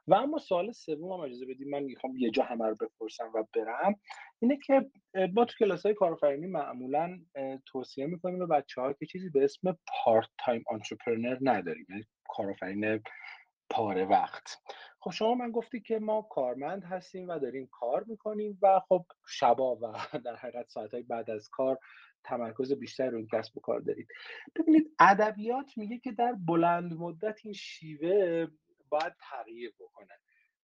و اما سوال سوم هم اجازه بدید من می‌خوام یه جا همه رو بپرسم و برم. اینه که با تو کلاس های کارآفرینی معمولا توصیه می‌کنیم به بچه ها که چیزی به اسم part-time entrepreneur نداریم یعنی کارآفرین پاره وقت. خب شما من گفتی که ما کارمند هستیم و داریم کار می‌کنیم و خب شبا و <laughs> در حقیقت ساعتهای بعد از کار تمرکز بیشتر رو این کسب و کار دارید. ببینید ادبیات میگه که در بلند مدت این شیوه باید تغییر بکنه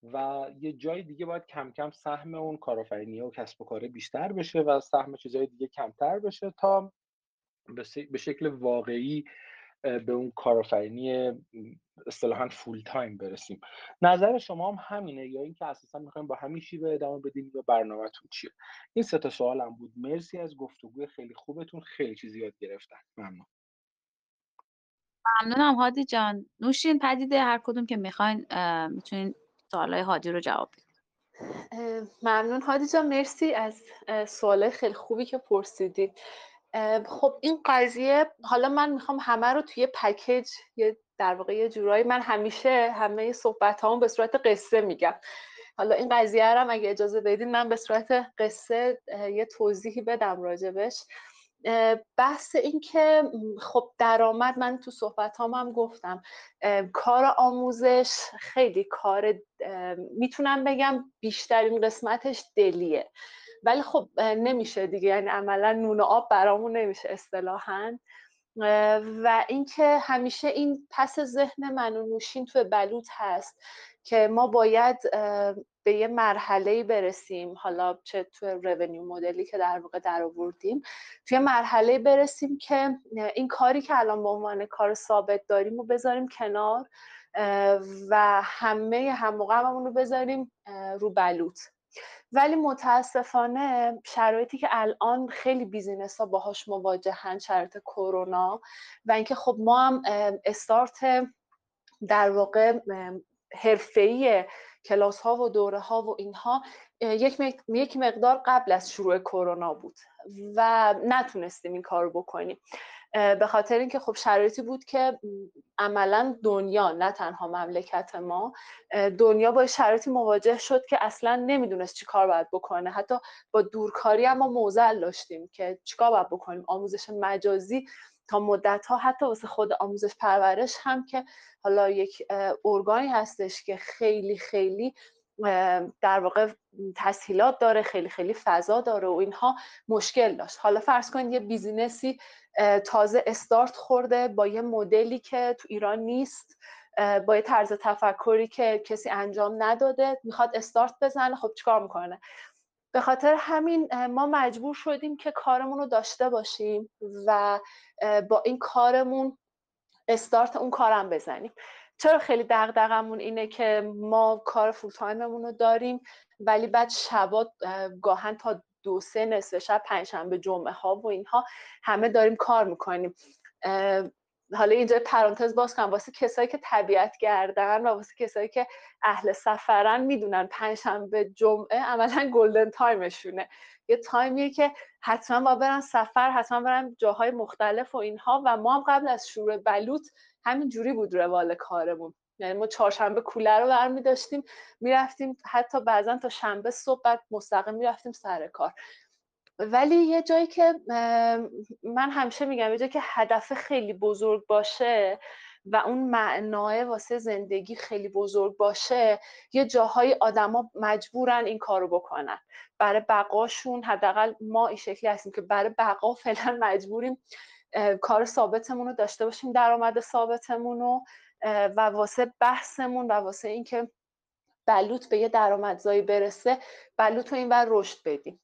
و یه جای دیگه باید کم کم سهم اون کارآفرینی و کسب و کار بیشتر بشه و سهم چیزهای دیگه کمتر بشه تا به شکل واقعی به اون کارآفرینی اصطلاحا فول تایم برسیم. نظر شما هم همینه یا اینکه اساسا می‌خوایم با همین شیوه ادامه بدیم یا برنامهتون چیه؟ این سه تا سوالم بود. مرسی از گفتگوی خیلی خوبتون. خیلی چیزی یاد گرفتن. ممنون. ممنونم هادی جان. نوشین پدیده هر کدوم که می‌خواین می‌تونین سوالای هادی رو جواب بدید ممنون هادی جان. مرسی از سوال خیلی خوبی که پرسیدید. خب این قضیه حالا من می‌خوام همه رو توی پکیج یه در واقع یه جورایی من همیشه همه صحبت هامون به صورت قصه میگم. حالا این قضیه هم اگه اجازه بدین من به صورت قصه یه توضیحی بدم راجبش. بحث این که خب درآمد من تو صحبت هم, هم گفتم کار آموزش خیلی کار می‌تونم بگم بیشترین قسمتش دلیه. ولی خب نمیشه دیگه. یعنی عملا نون و آب برامون نمیشه اصطلاحا. و اینکه همیشه این پس ذهن من و نوشین تو بلوط هست که ما باید به یه مرحله برسیم. حالا چه تو رونیو مدلی که در واقع در آوردیم. توی مرحله برسیم که این کاری که الان به عنوان کار ثابت داریم رو بذاریم کنار و همه هم رو بذاریم رو بلوط. ولی متاسفانه شرایطی که الان خیلی بیزینس ها باهاش مواجهن شرایط کرونا و اینکه خب ما هم استارت در واقع حرفه‌ای کلاس ها و دوره ها و اینها یک مقدار قبل از شروع کرونا بود و نتونستیم این کار بکنیم. به خاطر اینکه خب شرایطی بود که عملا دنیا نه تنها مملکت ما دنیا با شرایطی مواجه شد که اصلا نمی‌دونست چی کار باید بکنه. حتی با دورکاری هم ما موزل داشتیم که چیکار باید بکنیم. آموزش مجازی تا مدت ها حتی واسه خود آموزش پرورش هم که حالا یک ارگانی هستش که خیلی خیلی در واقع تسهیلات داره خیلی خیلی فضا داره و اینها مشکل داشت. حالا فرض کنید یه business ی تازه استارت خورده با یه مدلی که تو ایران نیست با یه طرز تفکری که کسی انجام نداده می‌خواد استارت بزنه خب چیکار می‌کنه؟ به خاطر همین ما مجبور شدیم که کارمون رو داشته باشیم و با این کارمون استارت اون کارم بزنیم. چرا خیلی دغدغمون اینه که ما کار full-time مون رو داریم ولی بعد شبا گاهن تا دو سه نصف شب پنجشنبه جمعه ها و اینها همه داریم کار می‌کنیم. حالا اینجا پرانتز باز کنم واسه کسایی که طبیعت گردن و واسه کسایی که اهل سفرن می‌دونن پنجشنبه جمعه عملا گلدن تایمشونه یه تایمیه که حتما با برن سفر حتما برن جاهای مختلف و اینها و ما هم قبل از شروع بلوط همین جوری بود روال کارمون. یعنی ما چهارشنبه کوله رو برمی داشتیم می‌رفتیم حتی بعضا تا شنبه صبح بعد مستقیم می‌رفتیم سر کار. ولی یه جایی که من همیشه میگم یه جایی که هدف خیلی بزرگ باشه و اون معنای واسه زندگی خیلی بزرگ باشه یه جاهای آدما مجبورن این کارو بکنن. برای بقاشون حداقل ما این شکلی هستیم که برای بقا فعلا مجبوریم کار ثابتمون رو داشته باشیم درآمد ثابتمون رو و واسه بحثمون و واسه اینکه بلوط به یه درآمدزایی برسه بلوط رو این بر رشد بدیم.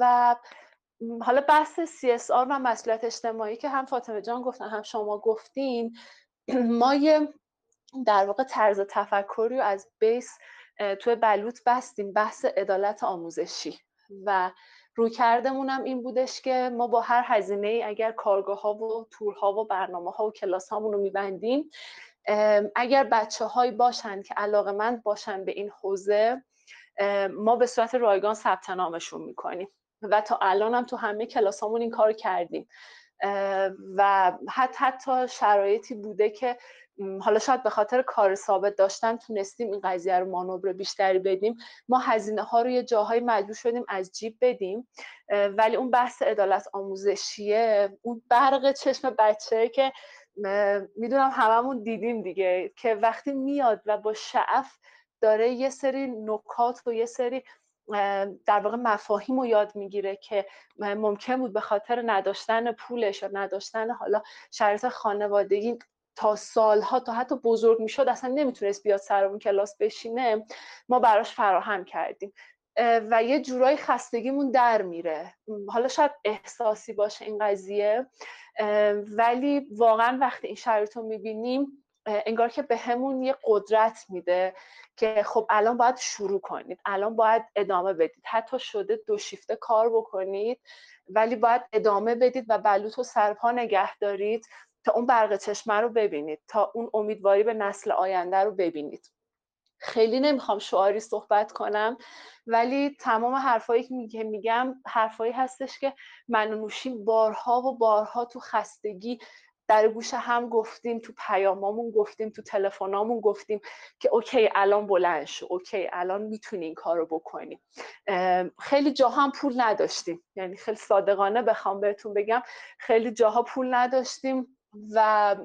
و حالا بحث CSR و مسئولیت اجتماعی که هم فاطمه جان گفتن هم شما گفتین <clears throat> ما یه در واقع طرز تفکری رو از بیس توی بلوط بستیم بحث عدالت آموزشی. و روی کردمونم این بودش که ما با هر هزینه ای اگر کارگاه ها و تورها و برنامه ها و کلاس هامون رو میبندیم اگر بچه هایی باشن که علاقه مند باشن به این حوزه ما به صورت رایگان ثبت نامشون می‌کنیم و تا الان هم تو همه کلاس همون این کار کردیم. و حتی حتی شرایطی بوده که حالا شاید به خاطر کار ثابت داشتن تونستیم این قضیه رو مانور بیشتری بدیم. ما هزینه ها رو یه جاهای مجبور شدیم از جیب بدیم ولی اون بحث عدالت آموزشیه اون برق چشم بچه که می‌دونم هممون دیدیم دیگه که وقتی میاد و با شعف داره یه سری نکات و یه سری در واقع مفاهیم رو یاد می‌گیره که ممکن بود به خاطر نداشتن پولش یا نداشتن حالا شرایط خانوادگی تا سالها تا حتی بزرگ می‌شد اصلا نمی‌تونست بیاد سر اون کلاس بشینه ما براش فراهم کردیم. و یه جورایی خستگیمون در میره. حالا شاید احساسی باشه این قضیه. ولی واقعا وقتی این شرایط رو می‌بینیم انگار که به همون یه قدرت میده که خب الان باید شروع کنید. الان باید ادامه بدید. حتی شده دو شیفته کار بکنید ولی باید ادامه بدید و بلوط و سرپا نگه دارید. تا اون برق چشمه رو ببینید تا اون امیدواری به نسل آینده رو ببینید. خیلی نمی‌خوام شعاری صحبت کنم ولی تمام حرفایی که میگم حرفایی هستش که من و نوشین بارها و بارها تو خستگی در گوش هم گفتیم تو پیامامون گفتیم تو تلفنامون گفتیم که اوکی الان بلند شو اوکی الان می‌تونی این کارو بکنی. خیلی جاها هم پول نداشتیم. یعنی خیلی صادقانه بخوام بهتون بگم خیلی جاها پول نداشتیم. و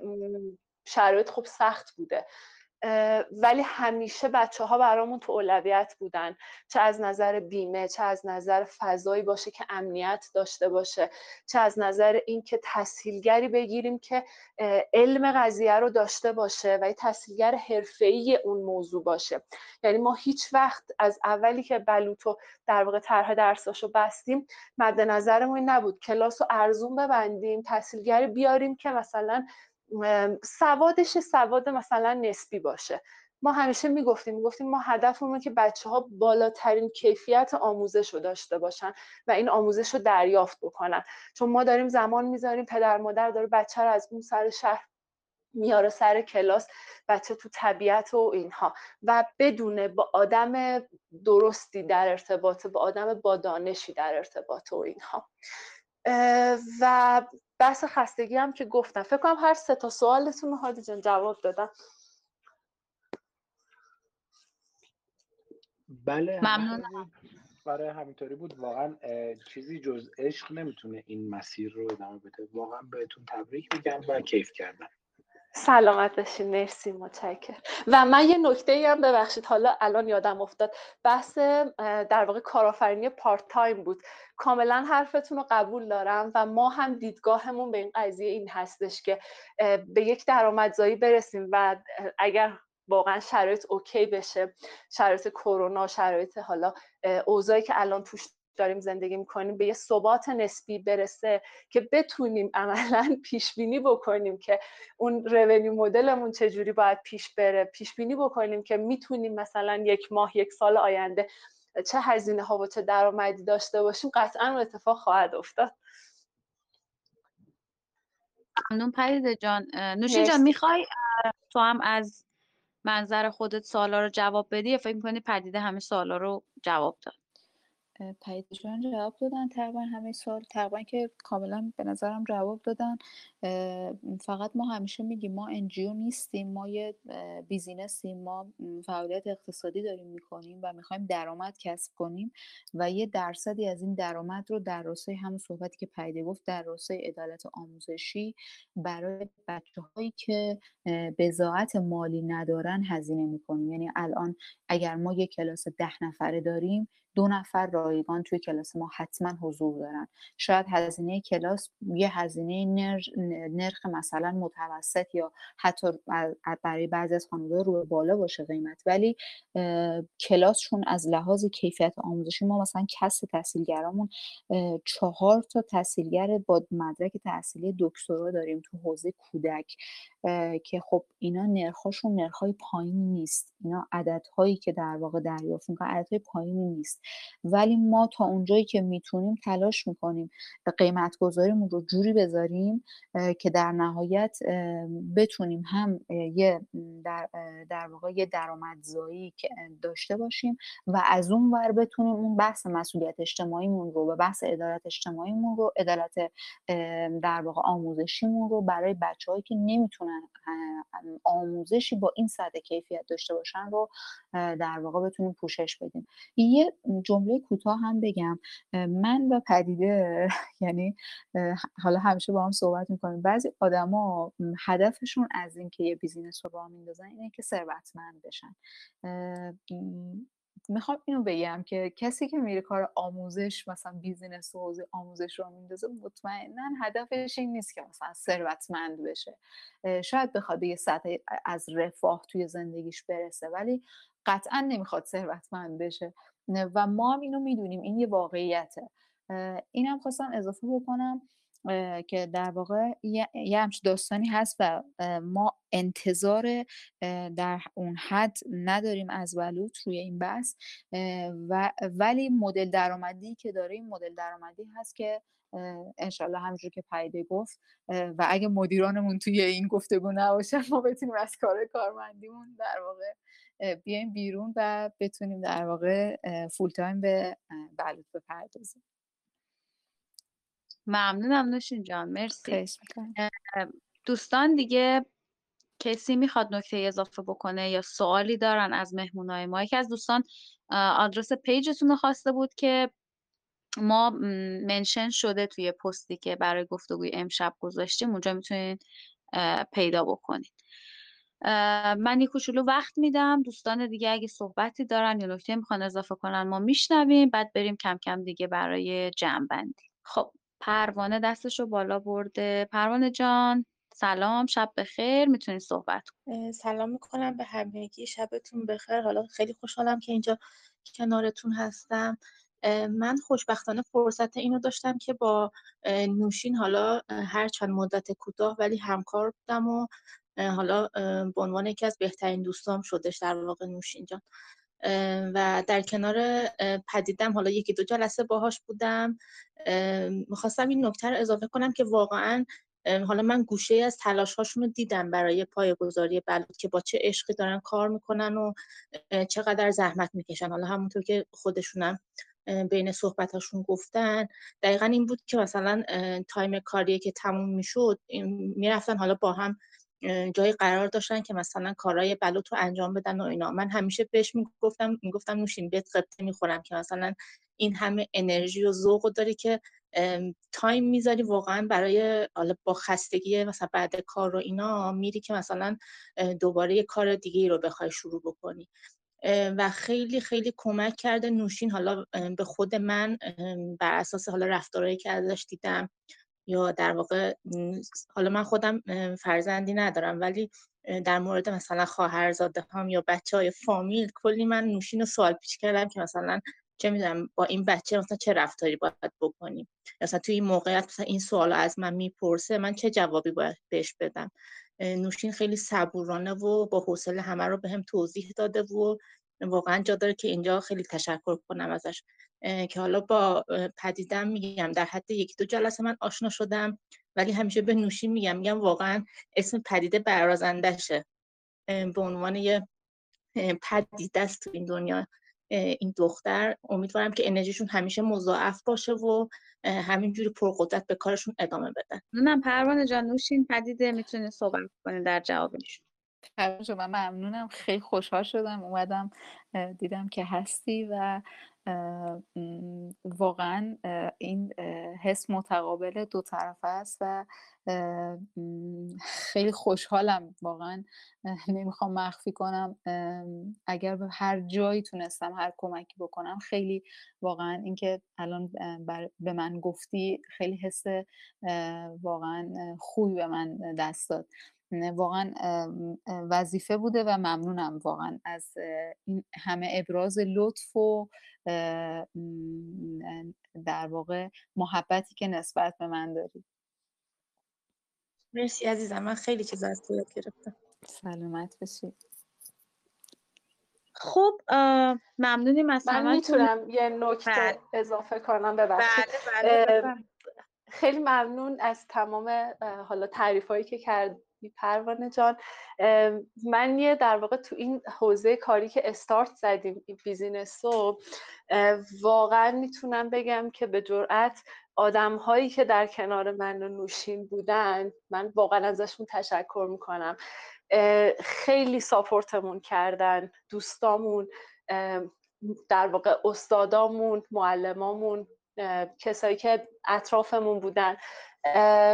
شرایط خب سخت بوده. ولی همیشه بچه ها برامون تو اولویت بودن. چه از نظر بیمه چه از نظر فضایی باشه که امنیت داشته باشه. چه از نظر اینکه تسهیلگری بگیریم که علم قضیه رو داشته باشه و تسهیلگر حرفه‌ای اون موضوع باشه. یعنی ما هیچ وقت از اولی که بلوتو در واقع طرح درساشو بستیم مد نظرمون نبود. کلاس رو ارزون ببندیم تسهیلگری بیاریم که مثلا سوادش سواد مثلا نسبی باشه. ما همیشه می‌گفتیم می‌گفتیم ما هدفمون که بچه ها بالاترین کیفیت آموزش رو داشته باشن و این آموزش رو دریافت بکنن. چون ما داریم زمان می‌ذاریم پدر مادر داره بچه رو از اون سر شهر میاره سر کلاس بچه تو طبیعت و اینها. و بدونه با آدم درستی در ارتباط با آدم با دانشی در ارتباط و اینها. و بحث خستگی هم که گفتم. فکر کنم هر سه تا سوالتون رو هادی جان جواب دادم. بله ممنونم. برای همینطوری بود. واقعا چیزی جز عشق نمی‌تونه این مسیر رو ادامه بده. واقعا بهتون تبریک میگم و کیف کردم. سلامت باشین. مرسی متشکر و من یه نکته ای هم ببخشید. حالا الان یادم افتاد. بحث در واقع کارآفرینی پارت تایم بود. کاملا حرفتون رو قبول دارم و ما هم دیدگاهمون به این قضیه این هستش که به یک درآمدزایی برسیم و اگر واقعا شرایط اوکی بشه شرایط کرونا شرایط حالا اوضاعی که الان توش داریم زندگی می‌کنیم به یه ثبات نسبی برسه که بتونیم عملا <laughs> پیش بینی بکنیم که اون رونیو مدلمون چجوری باید پیش بره پیش بینی بکنیم که می‌تونیم مثلا یک ماه یک سال آینده چه هزینه ها و چه درآمدی داشته باشیم قطعا اون اتفاق خواهد افتاد. ممنون پدیده جان. نوشین جان می‌خوای تو هم از منظر خودت سوالا رو جواب بدی؟ یا فکر می‌کنی پدیده همه سوالا رو جواب داد. پدیده جان جواب دادن. تقریبا همه سوال تقریبا که کاملا به نظرم جواب دادن. فقط ما همیشه میگیم ما NGO نیستیم ما یه business یم ما فعالیت اقتصادی داریم می‌کنیم و می‌خوایم درآمد کسب کنیم و یه درصدی از این درآمد رو در راستای همون صحبتی که پدیده گفت در راستای عدالت آموزشی برای بچه هایی که بزاعت مالی ندارن هزینه می‌کنیم. یعنی الان اگر ما یه کلاس ده نفره داریم دو نفر رایگان توی کلاس ما حتما حضور دارن. شاید هزینه کلاس یه هزینه نرخ مثلا متوسط یا حتی برای بعضی از خانواده رو بالا باشه قیمت. ولی کلاس چون از لحاظ کیفیت آموزشی ما مثلا کس تحصیلگرامون چهار تا تحصیلگر با مدرک تحصیلی دکترا داریم تو حوزه کودک که خب اینا نرخاشون نرخهای پایینی نیست. اینا عددهایی که در واقع دریافت می‌کنن عددهای پایینی نیست. ولی ما تا اونجایی که می‌تونیم تلاش می‌کنیم قیمت گذاریمون رو جوری بذاریم که در نهایت بتونیم هم یه در, در واقع یه درآمدزایی داشته باشیم و از اون ور بتونیم اون بحث مسئولیت اجتماعیمون رو و بحث عدالت اجتماعیمون رو عدالت در واقع آموزشیمون رو برای بچههایی که نمی‌تونن آموزشی با این سطح کیفیت داشته باشن رو در واقع بتونیم پوشش بدیم. یه جمله کوتاه هم بگم. من و پدیده <laughs> یعنی حالا همیشه با هم صحبت می‌کنیم. بعضی آدما هدفشون از اینکه یه بیزینس رو راه میندازن اینه که ثروتمند بشن. می‌خوام اینو بگم که کسی که میره کار آموزش مثلا بیزینس و حوزه آموزش رو میندازه مطمئنا هدفش این نیست که مثلا ثروتمند بشه. شاید بخواد یه سطح از رفاه توی زندگیش برسه ولی قطعا نمی‌خواد ثروتمند بشه. و ما هم اینو می‌دونیم این یه واقعیته. اینم خواستم اضافه بکنم که در واقع یه, همچین داستانی هست و ما انتظار در اون حد نداریم از ولوت روی این بحث. و ولی مدل درآمدی که داره این مدل درآمدی هست که انشالله همجور که پیده گفت. و اگه مدیرانمون توی این گفتگو نباشن ما بتونیم از کار کارمندیمون در واقع بیایم بیرون و بتونیم در واقع فول تایم به بلوط بپردازیم. ممنونم نوشین جان. مرسی. دوستان دیگه کسی می‌خواد نکته اضافه بکنه یا سوالی دارن از مهمونای ما؟ یکی از دوستان آدرس پیجتون رو خواسته بود که ما منشن شده توی پستی که برای گفتگوی امشب گذاشتیم اونجا می‌تونید پیدا بکنید من یک کوچولو وقت میدم. دوستان دیگه اگه صحبتی دارن یا نکته می‌خوان اضافه کنن ما میشنویم. بعد بریم کم کم دیگه برای جمع بندی خب پروانه دستشو بالا برده. پروانه جان سلام. شب بخیر. می‌تونید صحبت کنید سلام می‌کنم به همگی. شبتون بخیر. حالا خیلی خوشحالم که اینجا کنارتون هستم. من خوشبختانه فرصت اینو داشتم که با نوشین حالا هر چند مدت کوتاه ولی همکار بودم و حالا به عنوان یکی از بهترین دوستام شدش در واقع نوشین جان. و در کنار پدیدم حالا یکی دو جلسه باهاش بودم. می‌خواستم این نکته رو اضافه کنم که واقعا حالا من گوشه از تلاش هاشون رو دیدم برای پایگذاری بلوط که با چه عشقی دارن کار می‌کنن و چقدر زحمت می‌کشن. حالا همونطور که خودشونم بین صحبتاشون گفتن. دقیقا این بود که مثلا تایم کاریه که تموم می‌شد می‌رفتن حالا با هم جایی قرار داشتن که مثلا کارهای بلوط رو انجام بدن و اینا. من همیشه بهش می‌گفتم می‌گفتم نوشین بهت قبطه می‌خورم که مثلا این همه انرژی و ذوق داری که تایم می‌ذاری واقعا برای حالا با خستگی مثلا بعد کار رو اینا میری که مثلا دوباره یه کار دیگه رو بخوای شروع بکنی. و خیلی خیلی کمک کرده. نوشین حالا به خود من بر اساس حالا رفتارهایی که ازش دیدم یا در واقع حالا من خودم فرزندی ندارم ولی در مورد مثلا خواهرزاده هم یا بچه های فامیل کلی من نوشین رو سوال پیش کردم که مثلا چه می‌دونم با این بچه مثلا چه رفتاری باید بکنیم؟ مثلا توی این موقعیت مثلا این سوال از من می‌پرسه من چه جوابی باید بهش بدم؟ نوشین خیلی صبورانه و با حوصله همه رو به هم توضیح داده و واقعا جا داره که اینجا خیلی تشکر کنم ازش. که حالا با پدیدم میگم در حد یکی دو جلسه من آشنا شدم ولی همیشه به نوشین میگم میگم واقعا اسم پدیده برازندشه به عنوان یه پدیده است تو این دنیا. این دختر. امیدوارم که انرژیشون همیشه مضاعف باشه و همینجوری پرقدرت به کارشون ادامه بدن. نه پروانه جان نوشین پدیده می‌تونه صحبت کنه در جوابش من ممنونم. خیلی خوشحال شدم. اومدم دیدم که هستی و واقعا این حس متقابل دو طرفه است و خیلی خوشحالم. واقعا نمی‌خوام مخفی کنم. اگر به هر جایی تونستم هر کمکی بکنم خیلی واقعا اینکه الان به من گفتی خیلی حس واقعا خوبی به من دست داد. واقعا وظیفه بوده و ممنونم واقعا از این همه ابراز لطف و در واقع محبتی که نسبت به من داری. مرسی عزیزم من خیلی چیز از تو یاد گرفتم. سلامت باشی. خب ممنونیم از من می‌تونم یه نکته بله. اضافه کنم ببخشید. بله بله خیلی ممنون از تمام حالا تعریف هایی که کرد پروانه جان. من یه در واقع تو این حوزه کاری که استارت زدیم این بیزینس رو واقعا می‌تونم بگم که به جرئت آدم هایی که در کنار من و نوشین بودن من واقعا ازشون تشکر می‌کنم. خیلی ساپورتمون کردن دوستامون در واقع استادامون معلمامون کسایی که اطرافمون بودن.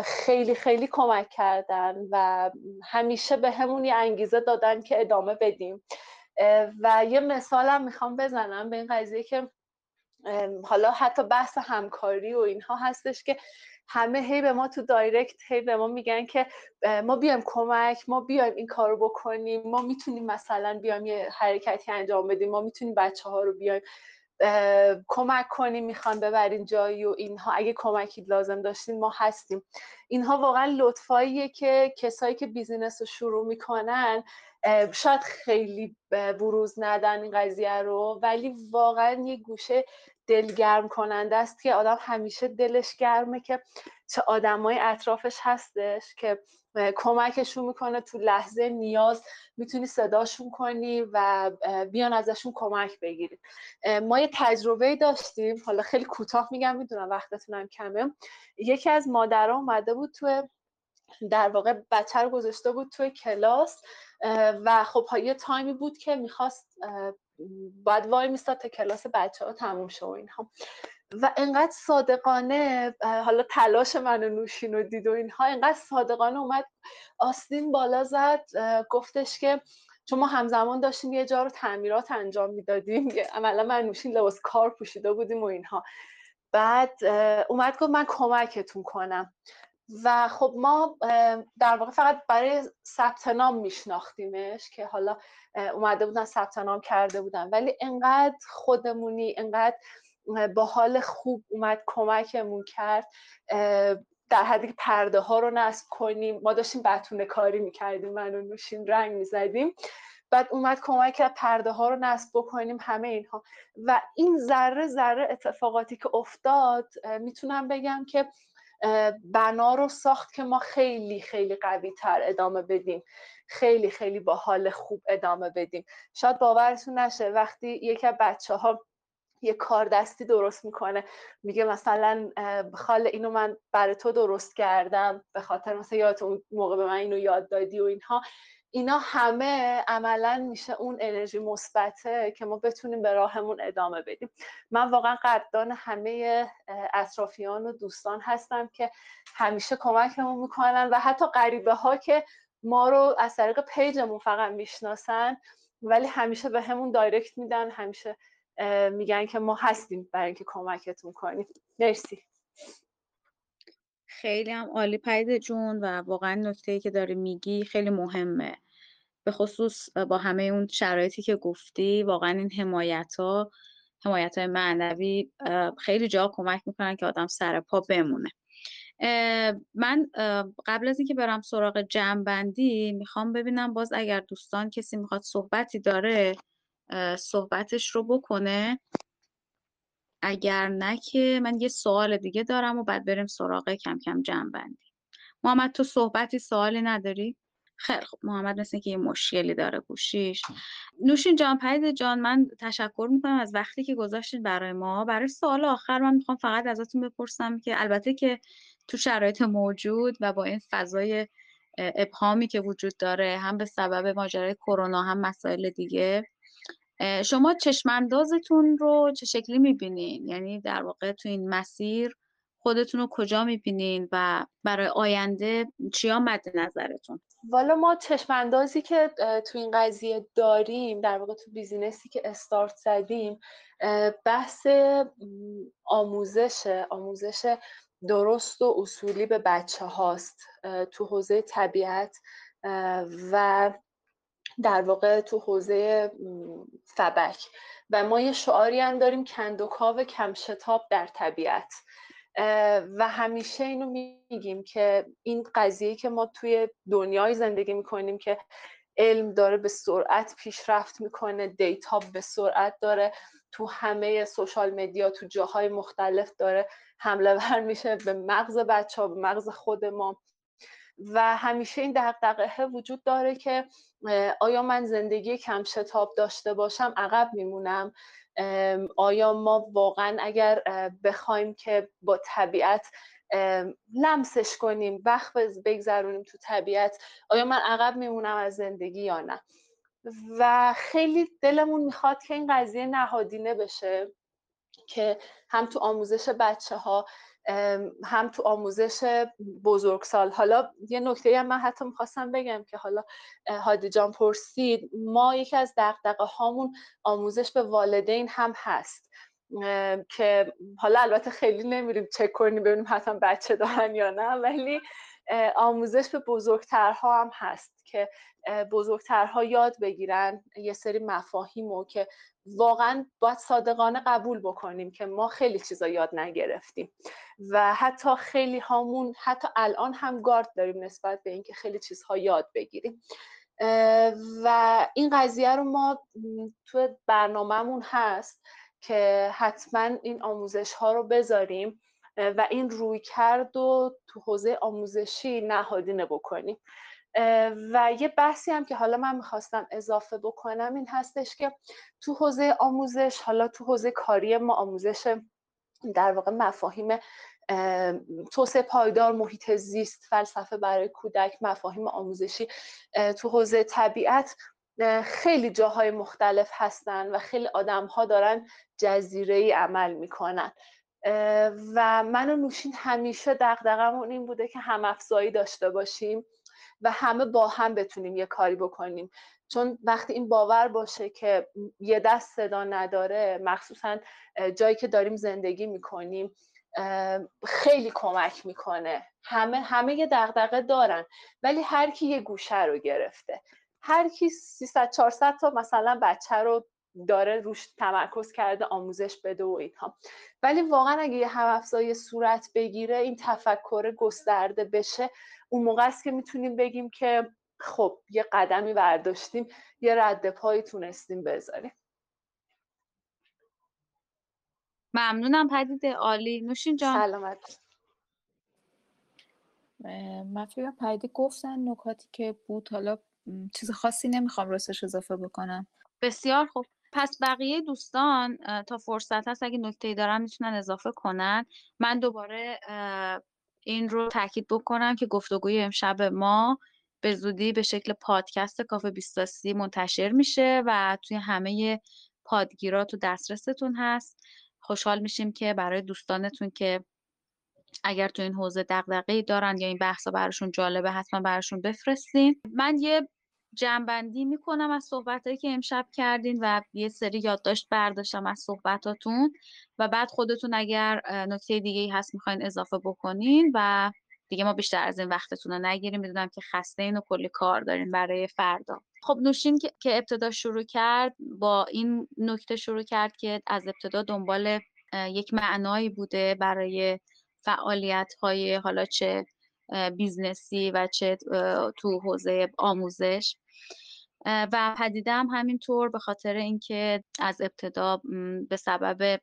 خیلی خیلی کمک کردن و همیشه به همون یه انگیزه دادن که ادامه بدیم. و یه مثالم می‌خوام بزنم به این قضیه که حالا حتی بحث همکاری و اینها هستش که همه هی به ما تو direct هی به ما میگن که ما بیایم کمک ما بیایم این کارو بکنیم ما می‌تونیم مثلا بیایم یه حرکتی انجام بدیم ما می‌تونیم بچه ها رو بیایم. کمک کنیم می‌خوان ببرین جایی و اینها. اگه کمکی لازم داشتین ما هستیم. اینها واقعا لطفاییه که کسایی که business رو شروع می‌کنن شاید خیلی بروز ندن این قضیه رو ولی واقعا یه گوشه دلگرم کننده است که آدم همیشه دلش گرمه که چه آدمای اطرافش هستش که کمکشون می‌کنه تو لحظه نیاز می‌تونی صداشون کنی و بیان ازشون کمک بگیرید ما یه تجربه داشتیم حالا خیلی کوتاه میگم می‌دونم وقتتونم کمه. یکی از مادرها اومده بود تو در واقع بچه رو گذاشته بود توی کلاس و خب یه تایمی بود که می‌خواست باید وای میستاد تا کلاس بچه ها تموم شد و اینها. و انقدر صادقانه حالا تلاش من و نوشین و دید و اینها انقدر صادقانه اومد آستین بالا زد گفتش که چون ما همزمان داشتیم یه جا رو تعمیرات انجام می‌دادیم عملا من نوشین لباس کار پوشیده بودیم و اینها. بعد اومد گفت من کمکتون کنم. و خب ما در واقع فقط برای ثبت نام میشناختیمش که حالا اومده بودن ثبت نام کرده بودن. ولی انقدر خودمونی انقدر با حال خوب اومد کمکمون کرد در حدی که پرده ها رو نصب کنیم. ما داشتیم بتونه کاری می‌کردیم من و نوشین رنگ می‌زدیم. بعد اومد کمک کرد پرده ها رو نصب بکنیم همه اینها. و این ذره ذره اتفاقاتی که افتاد می‌تونم بگم که بنا رو ساخت که ما خیلی خیلی قوی تر ادامه بدیم. خیلی خیلی با حال خوب ادامه بدیم. شاید باورتون نشه وقتی یکی از بچه ها یه کار دستی درست می‌کنه میگه مثلا خاله اینو من برای تو درست کردم به خاطر مثلا یادت اون موقع به من اینو یاد دادی و اینها. اینا همه عملا میشه اون انرژی مثبته که ما بتونیم به راهمون ادامه بدیم. من واقعا قدردان همه اطرافیان و دوستان هستم که همیشه کمکمون می‌کنن و حتی غریبه ها که ما رو از طریق پیجمون فقط می‌شناسن ولی همیشه به همون دایرکت میدن همیشه میگن که ما هستیم برای اینکه کمکتون کنیم. مرسی. خیلی هم عالی پیده جون و واقعا نکته که داری میگی خیلی مهمه. به خصوص با همه اون شرایطی که گفتی واقعا این حمایت ها حمایت های معنوی خیلی جا کمک می‌کنن که آدم سر پا بمونه. من قبل از اینکه برم سراغ جمعبندی می‌خوام ببینم باز اگر دوستان کسی می‌خواد صحبتی داره صحبتش رو بکنه. اگر نه که من یه سوال دیگه دارم و بعد بریم سراغ کم کم جمعبندی. محمد تو صحبتی سوالی نداری؟ خیلی خب محمد مثل که یه مشکلی داره گوشیش. نوشین جان پید جان من تشکر می‌کنم از وقتی که گذاشتین برای ما. برای سوال آخر من می‌خوام فقط ازتون بپرسم که البته که تو شرایط موجود و با این فضای ابهامی که وجود داره هم به سبب ماجرای کرونا هم مسائل دیگه شما چشماندازتون رو چه شکلی می‌بینین؟ یعنی در واقع تو این مسیر خودتون رو کجا می‌بینین و برای آینده چیا مد نظرتون؟ والا ما چشماندازی که تو این قضیه داریم در واقع تو بیزینسی که استارت زدیم بحث آموزش آموزش درست و اصولی به بچه هاست. تو حوزه طبیعت و در واقع تو حوزه فبک. و ما یه شعاری هم داریم کندوکاو کم شتاب در طبیعت. و همیشه اینو میگیم که این قضیه که ما توی دنیای زندگی می‌کنیم که علم داره به سرعت پیشرفت می‌کنه دیتا به سرعت داره تو همه سوشال مدیا تو جاهای مختلف داره حمله <laughs> ور میشه به مغز بچه ها به مغز خود ما. و همیشه این دقدقه وجود داره که آیا من زندگی کم شتاب داشته باشم؟ عقب میمونم. آیا ما واقعا اگر بخوایم که با طبیعت لمسش کنیم وقت بگذرونیم تو طبیعت آیا من عقب میمونم از زندگی یا نه؟ و خیلی دلمون می‌خواد که این قضیه نهادینه بشه که هم تو آموزش بچه ها هم تو آموزش بزرگسال حالا یه نکته هم من حتی می‌خواستم بگم که حالا هادی جان پرسید ما یکی از دقدقه هامون آموزش به والدین هم هست که حالا البته خیلی نمیریم چک کنیم ببینیم حتما بچه دارن یا نه ولی آموزش به بزرگترها هم هست که بزرگترها یاد بگیرن یه سری مفاهیم و که واقعا باید صادقانه قبول بکنیم که ما خیلی چیزا یاد نگرفتیم. و حتی خیلی هامون حتی الان هم گارد داریم نسبت به اینکه خیلی چیزها یاد بگیریم. و این قضیه رو ما تو برنامهمون هست که حتما این آموزش ها رو بذاریم. و این روی کرد و تو حوزه آموزشی نهادینه بکنیم و یه بحثی هم که حالا من می‌خواستم اضافه بکنم این هستش که تو حوزه آموزش حالا تو حوزه کاری ما آموزش در واقع مفاهیم توسعه پایدار محیط زیست فلسفه برای کودک مفاهیم آموزشی تو حوزه طبیعت خیلی جاهای مختلف هستن و خیلی آدم ها دارن جزیره ای عمل می‌کنن. و من و نوشین همیشه دقدقمون این بوده که هم افزایی داشته باشیم و همه با هم بتونیم یه کاری بکنیم. چون وقتی این باور باشه که یه دست صدا نداره مخصوصا جایی که داریم زندگی می‌کنیم خیلی کمک می‌کنه. همه همه یه دغدغه دارن ولی هر کی یه گوشه رو گرفته. هر کی 300 400 تا مثلا بچه رو داره روش تمرکز کرده آموزش بده و اینها. ولی واقعا اگه یه هم صورت بگیره این تفکر گسترده بشه اون موقع است که می‌تونیم بگیم که خب یه قدمی برداشتیم یه رد پایی تونستیم بذاریم. ممنونم پدید عالی. نوشین جان. سلامت من فکر پدید گفتن نکاتی که بود. حالا چیز خاصی نمی‌خوام راستش اضافه بکنم. بسیار خوب. پس بقیه دوستان تا فرصت هست اگه نکته دارن می‌تونن اضافه کنن. من دوباره این رو تاکید بکنم که گفتگوی امشب ما به زودی به شکل پادکست کافه بیستاسی منتشر میشه و توی همه پادگیرات تو دسترستون هست. خوشحال میشیم که برای دوستانتون که اگر تو این حوزه دغدغه‌ای دارن یا این بحثا براشون جالبه حتما براشون بفرستین. من یه جنبندی می‌کنم از صحبتهایی که امشب کردین و یه سری یادداشت برداشتم از صحبتاتون و بعد خودتون اگر نکته دیگه ای هست می‌خواین اضافه بکنین و دیگه ما بیشتر از این وقتتون رو نگیریم. می‌دونم که خسته این و کلی کار دارین برای فردا. خب نوشین که ابتدا شروع کرد با این نکته شروع کرد که از ابتدا دنبال یک معنایی بوده برای فعالیت های حالا چه بیزنسی و چه تو حوزه آموزش. و پدیده هم همینطور به خاطر اینکه از ابتدا به سبب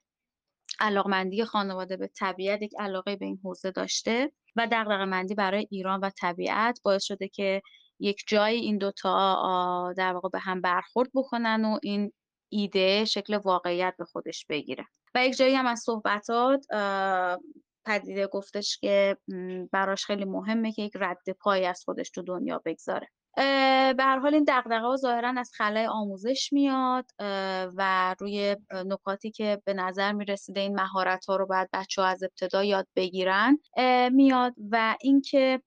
علاقمندی خانواده به طبیعت یک علاقه به این حوزه داشته و دقدقه مندی برای ایران و طبیعت باعث شده که یک جای این دوتا در واقع به هم برخورد بکنن و این ایده شکل واقعیت به خودش بگیره. و یک جایی هم از صحبتات پدیده گفتش که براش خیلی مهمه که یک رد پای از خودش تو دنیا بگذاره. به هر حال این دغدغه ها ظاهرا از خلای آموزش میاد و روی نکاتی که به نظر می‌رسیده این مهارت ها رو باید بچه ها از ابتدا یاد بگیرن میاد. و اینکه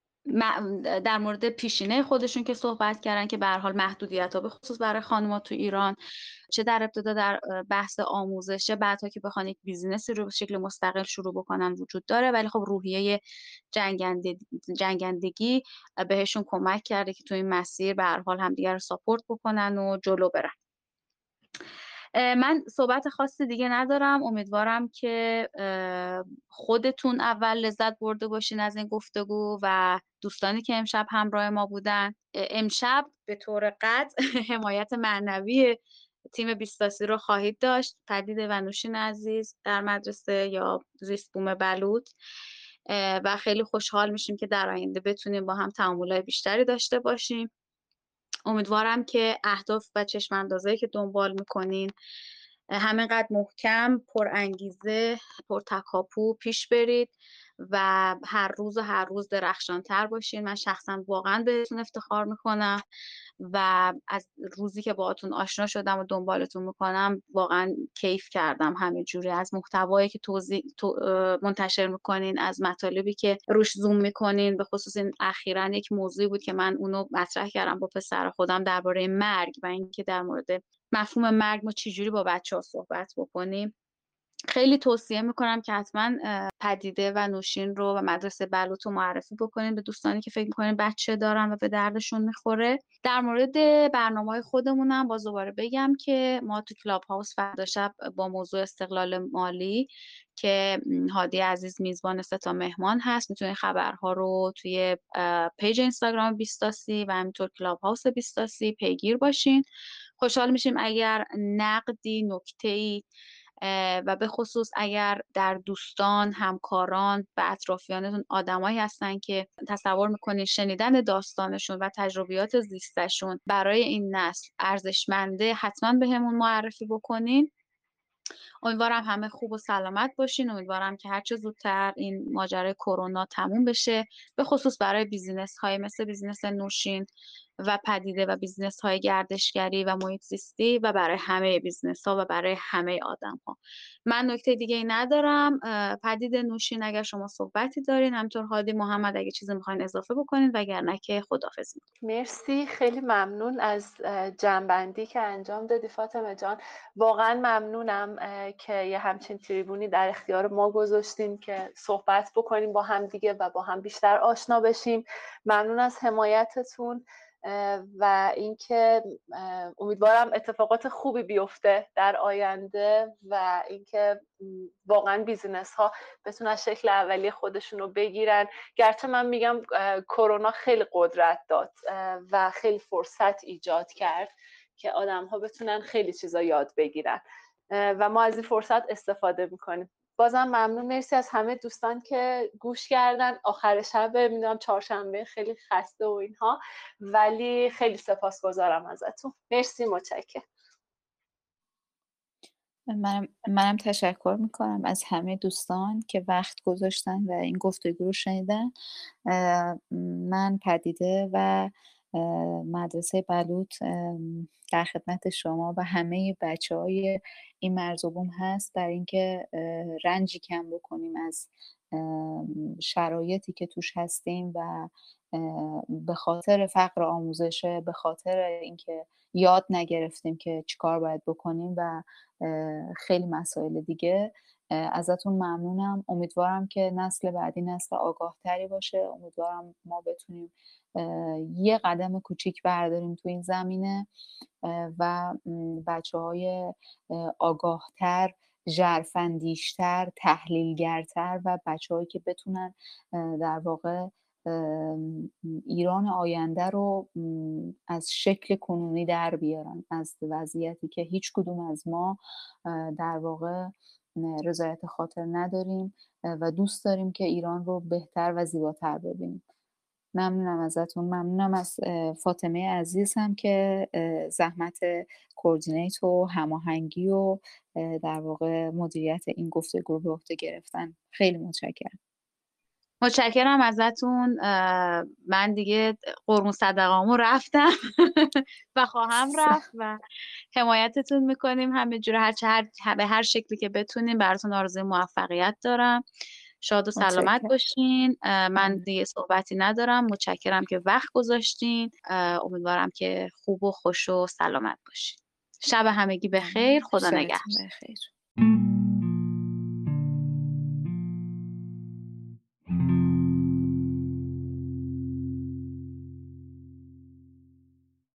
در مورد پیشینه خودشون که صحبت کردن که به حال محدودیت ها به خصوص برای خانم‌ها تو ایران چه در ابتدا در بحث آموزش چه بعدها که بخوان یک بیزینسی رو به شکل مستقل شروع بکنن وجود داره ولی خب روحیه جنگندگی بهشون کمک کرده که تو این مسیر به هر حال همدیگر رو ساپورت بکنن و جلو برن. من صحبت خاصی دیگه ندارم. امیدوارم که خودتون اول لذت برده باشین از این گفتگو و دوستانی که امشب همراه ما بودن. امشب به طور قطع <laughs> حمایت معنوی تیم بیستاسی رو خواهید داشت. پدید و نوشین عزیز در مدرسه یا زیست بوم بلوط. و خیلی خوشحال میشیم که در آینده بتونیم با هم تعاملات بیشتری داشته باشیم. امیدوارم که اهداف و چشم اندازه که دنبال می‌کنین همینقدر محکم پر انگیزه پر تکاپو پیش برید. و هر روز و هر روز درخشانتر باشین. من شخصا واقعا بهتون افتخار می‌کنم و از روزی که باهاتون آشنا شدم و دنبالتون می‌کنم واقعا کیف کردم همینجوری از محتوایی که توضیح منتشر می‌کنین از مطالبی که روش زوم می‌کنین به خصوص این اخیرا یک موضوعی بود که من اونو مطرح کردم با پسر خودم درباره مرگ و اینکه در مورد مفهوم مرگ ما چجوری با بچه ها صحبت بکنیم. خیلی توصیه می‌کنم که حتما پدیده و نوشین رو و مدرسه بلوط رو معرفی بکنین به دوستانی که فکر می‌کنین بچه دارن و به دردشون می‌خوره. در مورد برنامه های خودمونم باز دوباره بگم که ما تو کلاب هاوس فردا شب با موضوع استقلال مالی که هادی عزیز میزبان سه تا مهمان هست می‌تونید خبرها رو توی page اینستاگرام بیست تا سی و همینطور کلاب هاوس بیست تا سی پیگیر باشین. خوشحال میشیم اگر نقدی نکته ای و به خصوص اگر در دوستان همکاران و اطرافیانتون آدمایی هستن که تصور می‌کنین شنیدن داستانشون و تجربیات زیستشون برای این نسل ارزشمنده حتما بهمون معرفی بکنین. امیدوارم همه خوب و سلامت باشین. امیدوارم که هرچه زودتر این ماجرای کرونا تموم بشه. به خصوص برای business های مثل business نوشین و پدیده و business های گردشگری و محیط زیستی و برای همه business ها و برای همه آدم ها من نکته دیگه ای ندارم پدیده نوشین اگر شما صحبتی دارین همینطور هادی محمد اگه چیزی می‌خواین اضافه بکنین وگرنه که خدافظ مرسی. خیلی ممنون از جنبندی که انجام دادی فاطمه جان. واقعا ممنونم. که یه همچین تریبونی در اختیار ما گذاشتیم که صحبت بکنیم با هم دیگه و با هم بیشتر آشنا بشیم. ممنون از حمایتتون و اینکه امیدوارم اتفاقات خوبی بیفته در آینده و اینکه واقعا بیزینس ها بتونن شکل اولی خودشون رو بگیرن. گرچه من میگم کرونا خیلی قدرت داد و خیلی فرصت ایجاد کرد که آدم ها بتونن خیلی چیزا یاد بگیرن. و ما از این فرصت استفاده می‌کنیم. بازم ممنون. مرسی از همه دوستان که گوش کردن. آخر شب می‌دونم چهارشنبه. خیلی خسته و اینها. ولی خیلی سپاسگزارم ازتون. مرسی. متشکرم. منم, منم تشکر می‌کنم از همه دوستان که وقت گذاشتن و این گفتگو رو شنیدن. من پدیده و مدرسه بلوط در خدمت شما و همه بچه های این مرزوبوم هست در اینکه رنجی کم بکنیم از شرایطی که توش هستیم و به خاطر فقر آموزشه به خاطر اینکه یاد نگرفتیم که چیکار باید بکنیم و خیلی مسائل دیگه ازتون ممنونم. امیدوارم که نسل بعدی نسل آگاهتری باشه. امیدوارم ما بتونیم یه قدم کوچیک برداریم تو این زمینه و بچه های آگاهتر جرفندیشتر تحلیلگرتر و بچه هایی که بتونن در واقع ایران آینده رو از شکل کنونی در بیارن. از وضعیتی که هیچ کدوم از ما در واقع رضایت خاطر نداریم و دوست داریم که ایران رو بهتر و زیباتر ببینیم. ممنونم ازتون. ممنونم از فاطمه عزیز هم که زحمت کوردینیت و هماهنگی و در واقع مدیریت این گفتگو به عهده گرفتن. خیلی متشکرم. متشکرم ازتون. من دیگه قرون صدقامو رفتم <laughs> و خواهم رفت و حمایتتون می‌کنیم. همه جور هر, هر به هر شکلی که بتونیم براتون آرزوی موفقیت دارم. شاد و سلامت باشین. من دیگه صحبتی ندارم. متشکرم که وقت گذاشتین. امیدوارم که خوب و خوش و سلامت باشین. شب همگی به خیر خدا نگهدار.